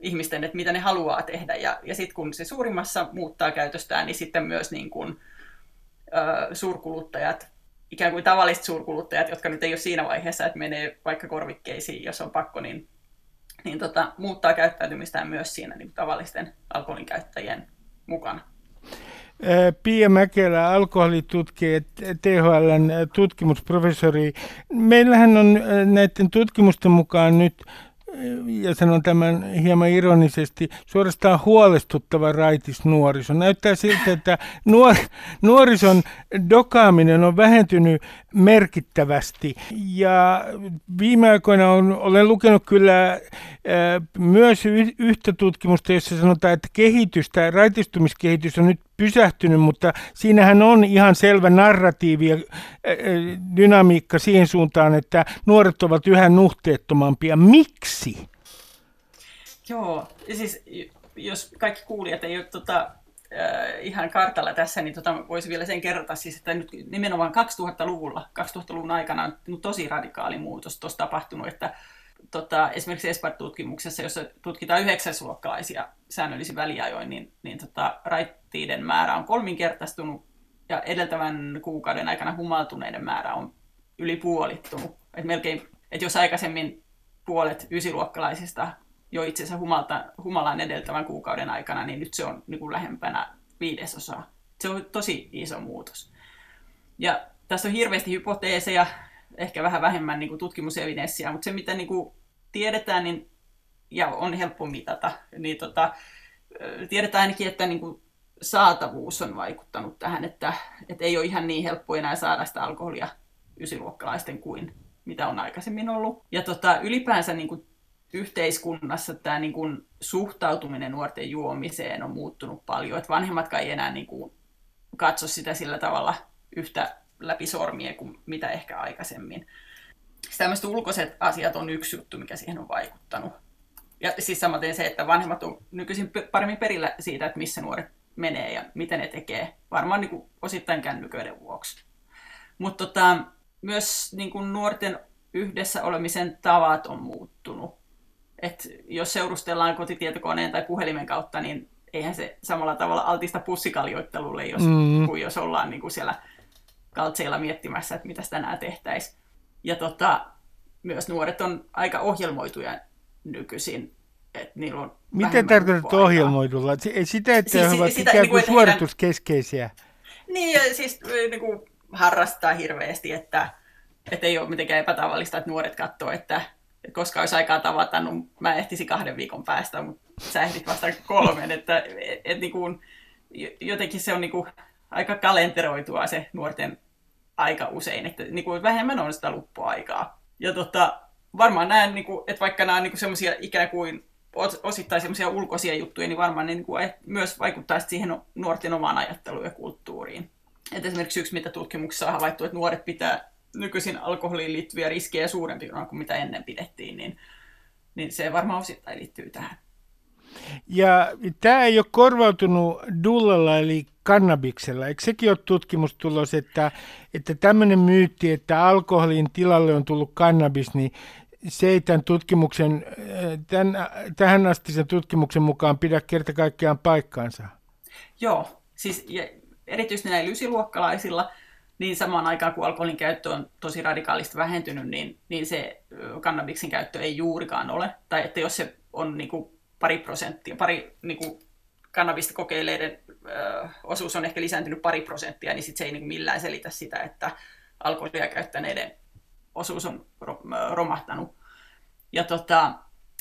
ihmisten, että mitä ne haluaa tehdä. Ja, ja sitten kun se suurimmassa muuttaa käytöstään, niin sitten myös niin kuin, ö, suurkuluttajat, ikään kuin tavalliset suurkuluttajat, jotka nyt ei ole siinä vaiheessa, että menee vaikka korvikkeisiin, jos on pakko, niin, niin tota, muuttaa käyttäytymistään myös siinä niin tavallisten alkoholin käyttäjien mukana. Pia Mäkelä, alkoholitutkija, THLn tutkimusprofessori. Meillähän on näiden tutkimusten mukaan nyt ja sanon tämän hieman ironisesti, suorastaan huolestuttava raitis nuoriso. Näyttää siltä, että nuor, nuorison dokaaminen on vähentynyt merkittävästi. Ja viime aikoina on, olen lukenut kyllä ää, myös yhtä tutkimusta, jossa sanotaan, että kehitystä, raitistumiskehitys on nyt pysähtynyt, mutta siinähän on ihan selvä narratiivi ja dynamiikka siihen suuntaan, että nuoret ovat yhä nuhteettomampia. Miksi? Joo, siis jos kaikki kuulijat ei ole tota, äh, ihan kartalla tässä, niin tota, voisi vielä sen kerrata, siis, että nyt nimenomaan 2000-luvulla, 2000-luvun aikana on tosi radikaali muutos tuossa tapahtunut, että tota, esimerkiksi ESPAR-tutkimuksessa, jossa tutkitaan yhdeksäsluokkalaisia säännöllisin väliajoin, niin, niin tota, raittiiden määrä on kolminkertaistunut ja edeltävän kuukauden aikana humaltuneiden määrä on yli puolittunut. Et melkein, et jos aikaisemmin puolet ysiluokkalaisista jo itse asiassa humalta, humalaan edeltävän kuukauden aikana, niin nyt se on niin kuin lähempänä viidesosaa. Se on tosi iso muutos. Ja tässä on hirveästi hypoteeseja, ehkä vähän vähemmän niin kuin tutkimusevidenssiä, mutta se mitä niin kuin tiedetään niin, ja on helppo mitata, niin tota, tiedetään ainakin, että niin kuin saatavuus on vaikuttanut tähän, että, että ei ole ihan niin helppo enää saada sitä alkoholia ysiluokkalaisten kuin mitä on aikaisemmin ollut. Ja tota, ylipäänsä niin kuin yhteiskunnassa tämä niin kuin suhtautuminen nuorten juomiseen on muuttunut paljon. Että vanhemmatkaan ei enää niin kuin katso sitä sillä tavalla yhtä läpi sormien kuin mitä ehkä aikaisemmin. Siis tämmöiset ulkoiset asiat on yksi juttu, mikä siihen on vaikuttanut. Ja siis samaten se, että vanhemmat on nykyisin paremmin perillä siitä, että missä nuoret menee ja miten ne tekee. Varmaan niin kuin osittain kännyköiden vuoksi. Mutta tota, myös niin kuin nuorten yhdessä olemisen tavat on muuttunut. Et jos seurustellaan kotitietokoneen tai puhelimen kautta, niin eihän se samalla tavalla altista pussikaljoittelulle, jos, mm. kuin jos ollaan niin kuin siellä kaltseilla miettimässä, että mitä tänään tehtäisiin. Ja tota, myös nuoret on aika ohjelmoituja nykyisin. Että niillä on Miten tarkoitat ohjelmoidulla? Sitä, että siis, he ovat sitä, ikään kuin niin suorituskeskeisiä. Niin, ja siis niin kuin harrastaa hirveästi, että, että ei ole mitenkään epätavallista, että nuoret katsoo, että, että koska olisi aikaa tavata, niin mä ehtisin kahden viikon päästä, mutta sä ehdit vasta kolmen. Että et, et, niin kuin, jotenkin se on niin kuin, aika kalenteroitua se nuorten aika usein, että niin kuin vähemmän on sitä luppuaikaa. Ja tota, varmaan näen, niin kuin, että vaikka nämä on niin semmoisia ikään kuin osittain semmoisia ulkoisia juttuja, niin varmaan ne niin kuin, myös vaikuttaa siihen nuorten omaan ajatteluun ja kulttuuriin. Et esimerkiksi yksi, mitä tutkimuksessa on havaittu, että nuoret pitää nykyisin alkoholiin liittyviä riskejä suurempina kuin mitä ennen pidettiin, niin, niin se varmaan osittain liittyy tähän. Ja tämä ei ole korvautunut dullalla eli kannabiksella. Eikö sekin ole tutkimustulos, että, että tämmöinen myytti, että alkoholin tilalle on tullut kannabis, niin se ei tämän tutkimuksen, tämän, tähän asti sen tutkimuksen mukaan pidä kerta kaikkiaan paikkaansa. Joo, siis erityisesti näillä ysiluokkalaisilla, niin samaan aikaan kun alkoholin käyttö on tosi radikaalisti vähentynyt, niin, niin se kannabiksen käyttö ei juurikaan ole. Tai että jos se on niin kuin pari prosenttia, pari niin kuin kannabista kokeileiden ö, osuus on ehkä lisääntynyt pari prosenttia, niin sit se ei niin millään selitä sitä, että alkoholia käyttäneiden osuus on romahtanut. Ja tota,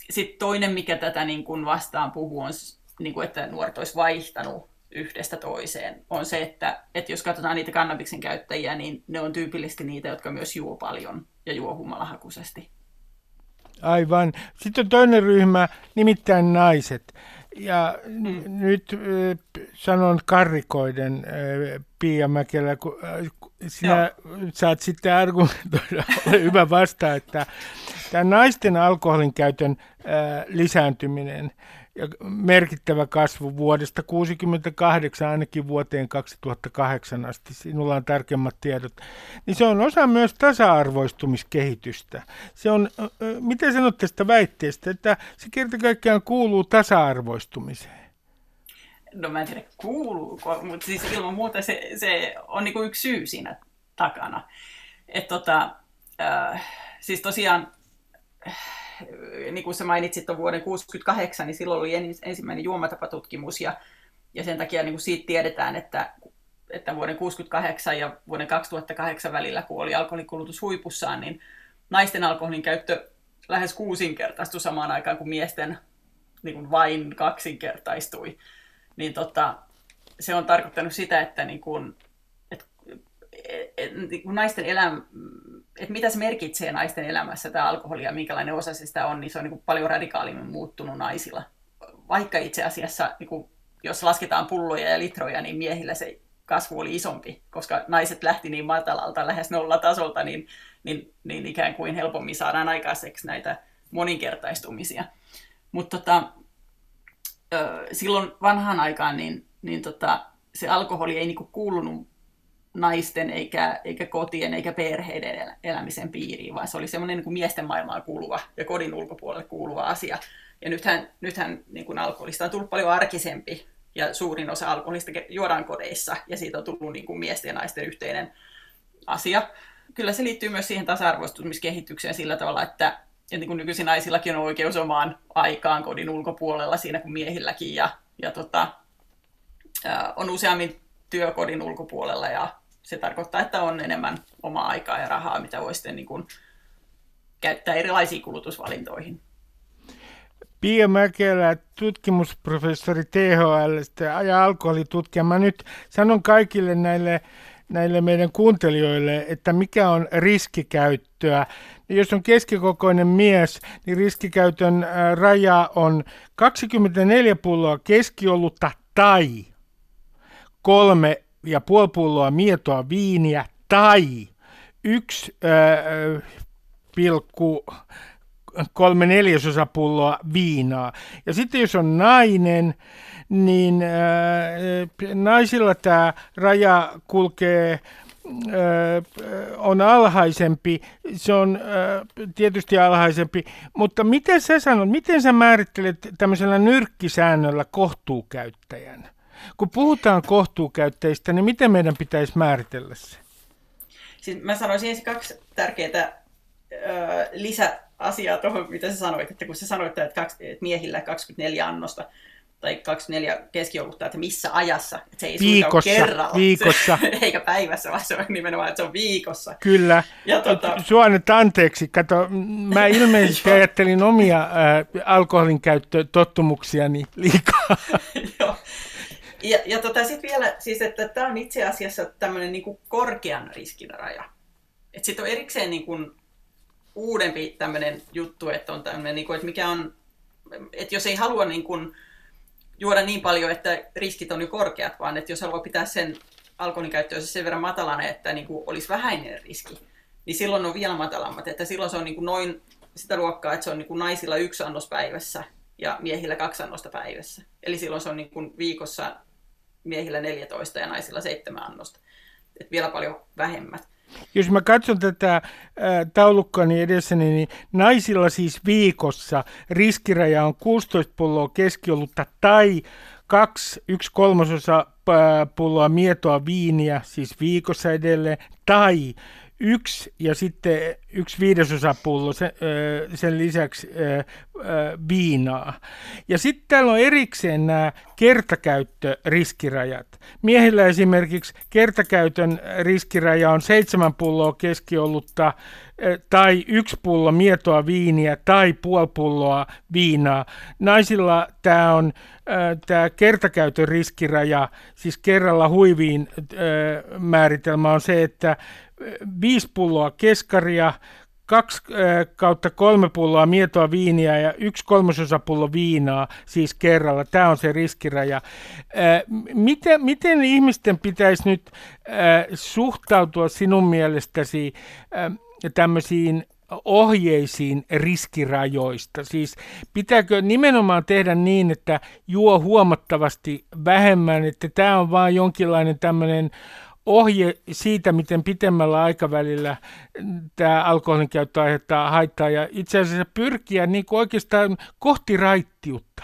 sitten toinen, mikä tätä niin kuin vastaan puhuu, on, niin kuin, että nuoret olisi vaihtanut yhdestä toiseen, on se, että, että jos katsotaan niitä kannabiksen käyttäjiä, niin ne on tyypillisesti niitä, jotka myös juo paljon ja juo humalahakuisesti. Aivan. Sitten on toinen ryhmä, nimittäin naiset. Ja mm. nyt äh, sanon karrikoiden äh, Pia Mäkelä, kun äh, sinä Joo. saat sitten argumentoida, ole hyvä vasta, että tämä naisten alkoholin käytön äh, lisääntyminen ja merkittävä kasvu vuodesta 1968 ainakin vuoteen 2008 asti, sinulla on tarkemmat tiedot, niin se on osa myös tasa-arvoistumiskehitystä. Se on, miten sanot tästä väitteestä, että se kerta kaikkiaan kuuluu tasa-arvoistumiseen? No mä en tiedä kuuluuko, mutta siis ilman muuta se, se on niin kuin yksi syy siinä takana. Et tota, äh, siis tosiaan niin kuin sä mainitsit tuon vuoden 1968, niin silloin oli ensimmäinen juomatapatutkimus ja, ja sen takia niin kuin siitä tiedetään, että, että vuoden 1968 ja vuoden 2008 välillä, kun oli alkoholikulutus huipussaan, niin naisten alkoholin käyttö lähes kuusinkertaistui samaan aikaan kuin miesten niin kuin vain kaksinkertaistui. Niin tota, se on tarkoittanut sitä, että niin kuin, et, et, et, niin kuin naisten elämä, että mitä se merkitsee naisten elämässä tämä alkoholi ja minkälainen osa se sitä on, niin se on niin kuin paljon radikaalimmin muuttunut naisilla. Vaikka itse asiassa, niin kuin, jos lasketaan pulloja ja litroja, niin miehillä se kasvu oli isompi, koska naiset lähti niin matalalta, lähes nollatasolta, niin, niin, niin ikään kuin helpommin saadaan aikaiseksi näitä moninkertaistumisia. Mutta tota, silloin vanhaan aikaan niin, niin tota, se alkoholi ei niinku kuulunut naisten eikä, eikä kotien eikä perheiden elämisen piiriin, vaan se oli semmoinen niin miesten maailmaan kuuluva ja kodin ulkopuolelle kuuluva asia. Ja nythän, nythän niin kuin alkoholista on tullut paljon arkisempi ja suurin osa alkoholista juodaan kodeissa ja siitä on tullut niin kuin miesten ja naisten yhteinen asia. Kyllä se liittyy myös siihen tasa-arvoistumiskehitykseen sillä tavalla, että, että niin kuin nykyisin naisillakin on oikeus omaan aikaan kodin ulkopuolella siinä kuin miehilläkin ja, ja tota, on useammin työkodin ulkopuolella ja se tarkoittaa, että on enemmän omaa aikaa ja rahaa, mitä voi sitten niin kuin käyttää erilaisiin kulutusvalintoihin. Pia Mäkelä, tutkimusprofessori THL ja alkoholitutkija. Mä nyt sanon kaikille näille, näille meidän kuuntelijoille, että mikä on riskikäyttöä. Jos on keskikokoinen mies, niin riskikäytön raja on 24 pulloa keskiolutta tai kolme ja puoli pulloa mietoa viiniä tai yksi neljäsosa pulloa viinaa. Ja sitten jos on nainen, niin äh, naisilla tämä raja kulkee on alhaisempi, se on tietysti alhaisempi, mutta miten sä sanot, miten sä määrittelet tämmöisellä nyrkkisäännöllä kohtuukäyttäjän? Kun puhutaan kohtuukäyttäjistä, niin miten meidän pitäisi määritellä se? Siis mä sanoisin ensin kaksi tärkeää ö, lisäasiaa tuohon, mitä sä sanoit, että kun sä sanoit, että, kaksi, että miehillä 24 annosta tai 24 keskiolutta, että missä ajassa, että se ei viikossa, kerralla, viikossa. Se, eikä päivässä, vaan se on nimenomaan, että se on viikossa. Kyllä. Ja tota... Sua nyt anteeksi, kato, mä ilmeisesti ajattelin omia äh, alkoholin käyttötottumuksiani liikaa. Joo, ja, ja tota, sitten vielä, siis, että tämä on itse asiassa tämmöinen niin korkean riskin raja. Sitten on erikseen niin kuin uudempi tämmöinen juttu, että on tämmöinen, niin kuin, että mikä on, että jos ei halua niin kuin juoda niin paljon, että riskit on jo korkeat, vaan että jos haluaa pitää sen alkoholin käyttöönsä sen verran matalana, että niin kuin olisi vähäinen riski, niin silloin on vielä matalammat. Että silloin se on niin kuin noin sitä luokkaa, että se on niin kuin naisilla yksi annos päivässä ja miehillä kaksi annosta päivässä. Eli silloin se on niin kuin viikossa miehillä 14 ja naisilla 7 annosta. Et vielä paljon vähemmät. Jos mä katson tätä taulukkani edessäni, niin naisilla siis viikossa riskiraja on 16 pulloa keskiolutta tai kaksi, yksi kolmasosa pulloa mietoa viiniä, siis viikossa edelleen, tai yksi ja sitten yksi viidesosa pullo sen, sen lisäksi viinaa. Ja sitten täällä on erikseen nämä kertakäyttöriskirajat. Miehillä esimerkiksi kertakäytön riskiraja on seitsemän pulloa keskiollutta tai yksi pullo mietoa viiniä tai puoli pulloa viinaa. Naisilla tämä on tämä kertakäytön riskiraja, siis kerralla huiviin määritelmä on se, että viisi pulloa keskaria, kaksi kautta kolme pulloa mietoa viiniä ja yksi kolmasosa pullo viinaa siis kerralla. Tämä on se riskiraja. Miten, miten ihmisten pitäisi nyt suhtautua sinun mielestäsi tämmöisiin ohjeisiin riskirajoista? Siis pitääkö nimenomaan tehdä niin, että juo huomattavasti vähemmän, että tämä on vain jonkinlainen tämmöinen ohje siitä, miten pitemmällä aikavälillä tämä alkoholin käyttö aiheuttaa haittaa ja itse asiassa pyrkiä niin kuin oikeastaan kohti raittiutta?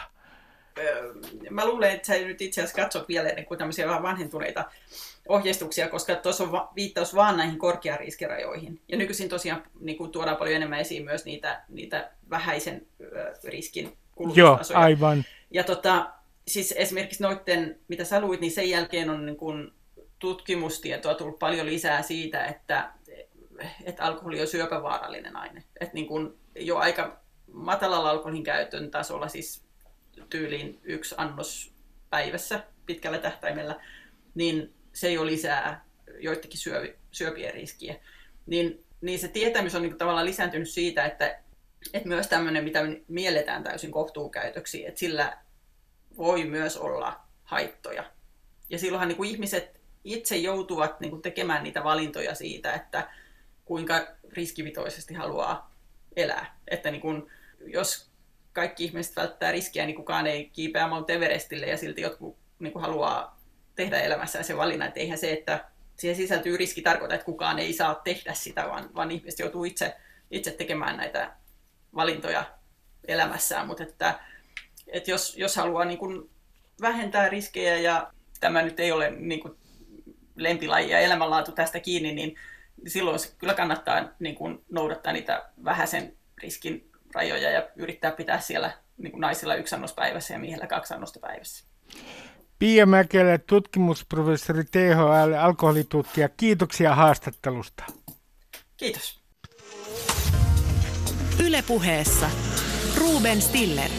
Mä luulen, että sä nyt itse asiassa katsot vielä niin kuin tämmöisiä vähän vanhentuneita ohjeistuksia, koska tuossa on va- viittaus vaan näihin korkeariskirajoihin. Ja nykyisin tosiaan niin kuin tuodaan paljon enemmän esiin myös niitä, niitä vähäisen riskin kulutustasoja. Joo, aivan. Ja tota, siis esimerkiksi noitten, mitä sä luit, niin sen jälkeen on niin kuin tutkimustietoa tullut paljon lisää siitä, että, että alkoholi on syöpävaarallinen aine. Että niin kuin jo aika matalalla alkoholin käytön tasolla, siis tyyliin yksi annos päivässä pitkällä tähtäimellä, niin se jo lisää joidenkin syöpien riskiä. Niin, niin se tietämys on niin tavallaan lisääntynyt siitä, että, että myös tämmöinen, mitä mielletään täysin kohtuukäytöksi, että sillä voi myös olla haittoja. Ja silloinhan niin kuin ihmiset itse joutuvat niin kuin tekemään niitä valintoja siitä, että kuinka riskivitoisesti haluaa elää. Että niin kuin, jos kaikki ihmiset välttää riskiä, niin kukaan ei kiipeä Mount Everestille ja silti jotkut niin kuin haluaa tehdä elämässään se valinnan. Että eihän se, että siihen sisältyy riski tarkoita, että kukaan ei saa tehdä sitä, vaan, vaan ihmiset joutuu itse, itse tekemään näitä valintoja elämässään. Mutta että, että jos, jos haluaa niin kuin vähentää riskejä ja tämä nyt ei ole niin kuin lempilaji ja elämänlaatu tästä kiinni, niin silloin se kyllä kannattaa niin kuin noudattaa niitä vähäisen riskin rajoja ja yrittää pitää siellä niin kuin naisilla yksi annos päivässä ja miehillä kaksi annosta päivässä. Pia Mäkelä, tutkimusprofessori THL, alkoholitutkija. Kiitoksia haastattelusta. Kiitos. Ylepuheessa Ruben Stiller.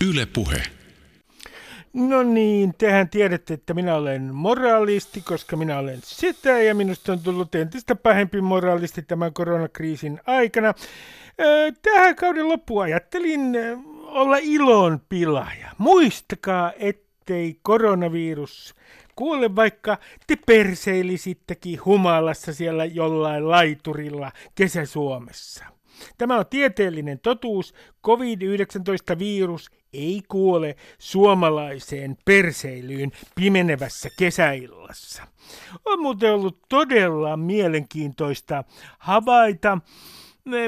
Ylepuhe. No niin, tehän tiedätte, että minä olen moraalisti, koska minä olen sitä ja minusta on tullut entistä pahempi moraalisti tämän koronakriisin aikana. Tähän kauden loppuun ajattelin olla ilon pilaaja. Muistakaa, ettei koronavirus kuole, vaikka te perseilisittekin humalassa siellä jollain laiturilla Kesä-Suomessa. Tämä on tieteellinen totuus. COVID-19-virus ei kuole suomalaiseen perseilyyn pimenevässä kesäillassa. On muuten ollut todella mielenkiintoista havaita,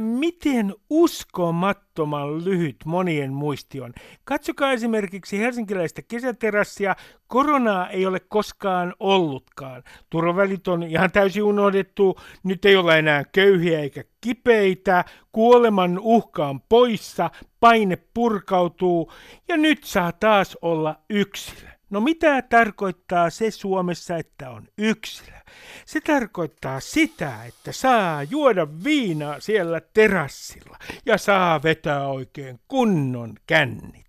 miten uskomattoman lyhyt monien muisti on. Katsokaa esimerkiksi helsinkiläistä kesäterassia. Koronaa ei ole koskaan ollutkaan. Turvavälit on ihan täysin unohdettu. Nyt ei ole enää köyhiä eikä kipeitä. Kuoleman uhka on poissa. Paine purkautuu. Ja nyt saa taas olla yksilö. No mitä tarkoittaa se Suomessa, että on yksilö? Se tarkoittaa sitä, että saa juoda viinaa siellä terassilla ja saa vetää oikein kunnon kännit.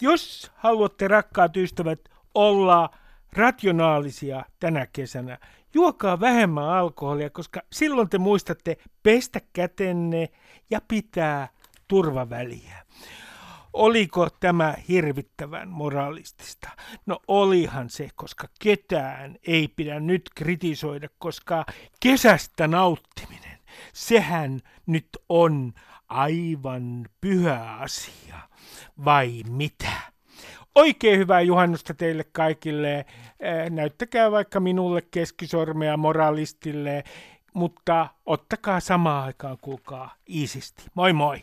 Jos haluatte, rakkaat ystävät, olla rationaalisia tänä kesänä, juokaa vähemmän alkoholia, koska silloin te muistatte pestä kätenne ja pitää turvaväliä. Oliko tämä hirvittävän moralistista? No olihan se, koska ketään ei pidä nyt kritisoida, koska kesästä nauttiminen, sehän nyt on aivan pyhä asia. Vai mitä? Oikein hyvää juhannusta teille kaikille. Näyttäkää vaikka minulle keskisormea moralistille, mutta ottakaa samaan aikaan kuulkaa iisisti. Moi moi!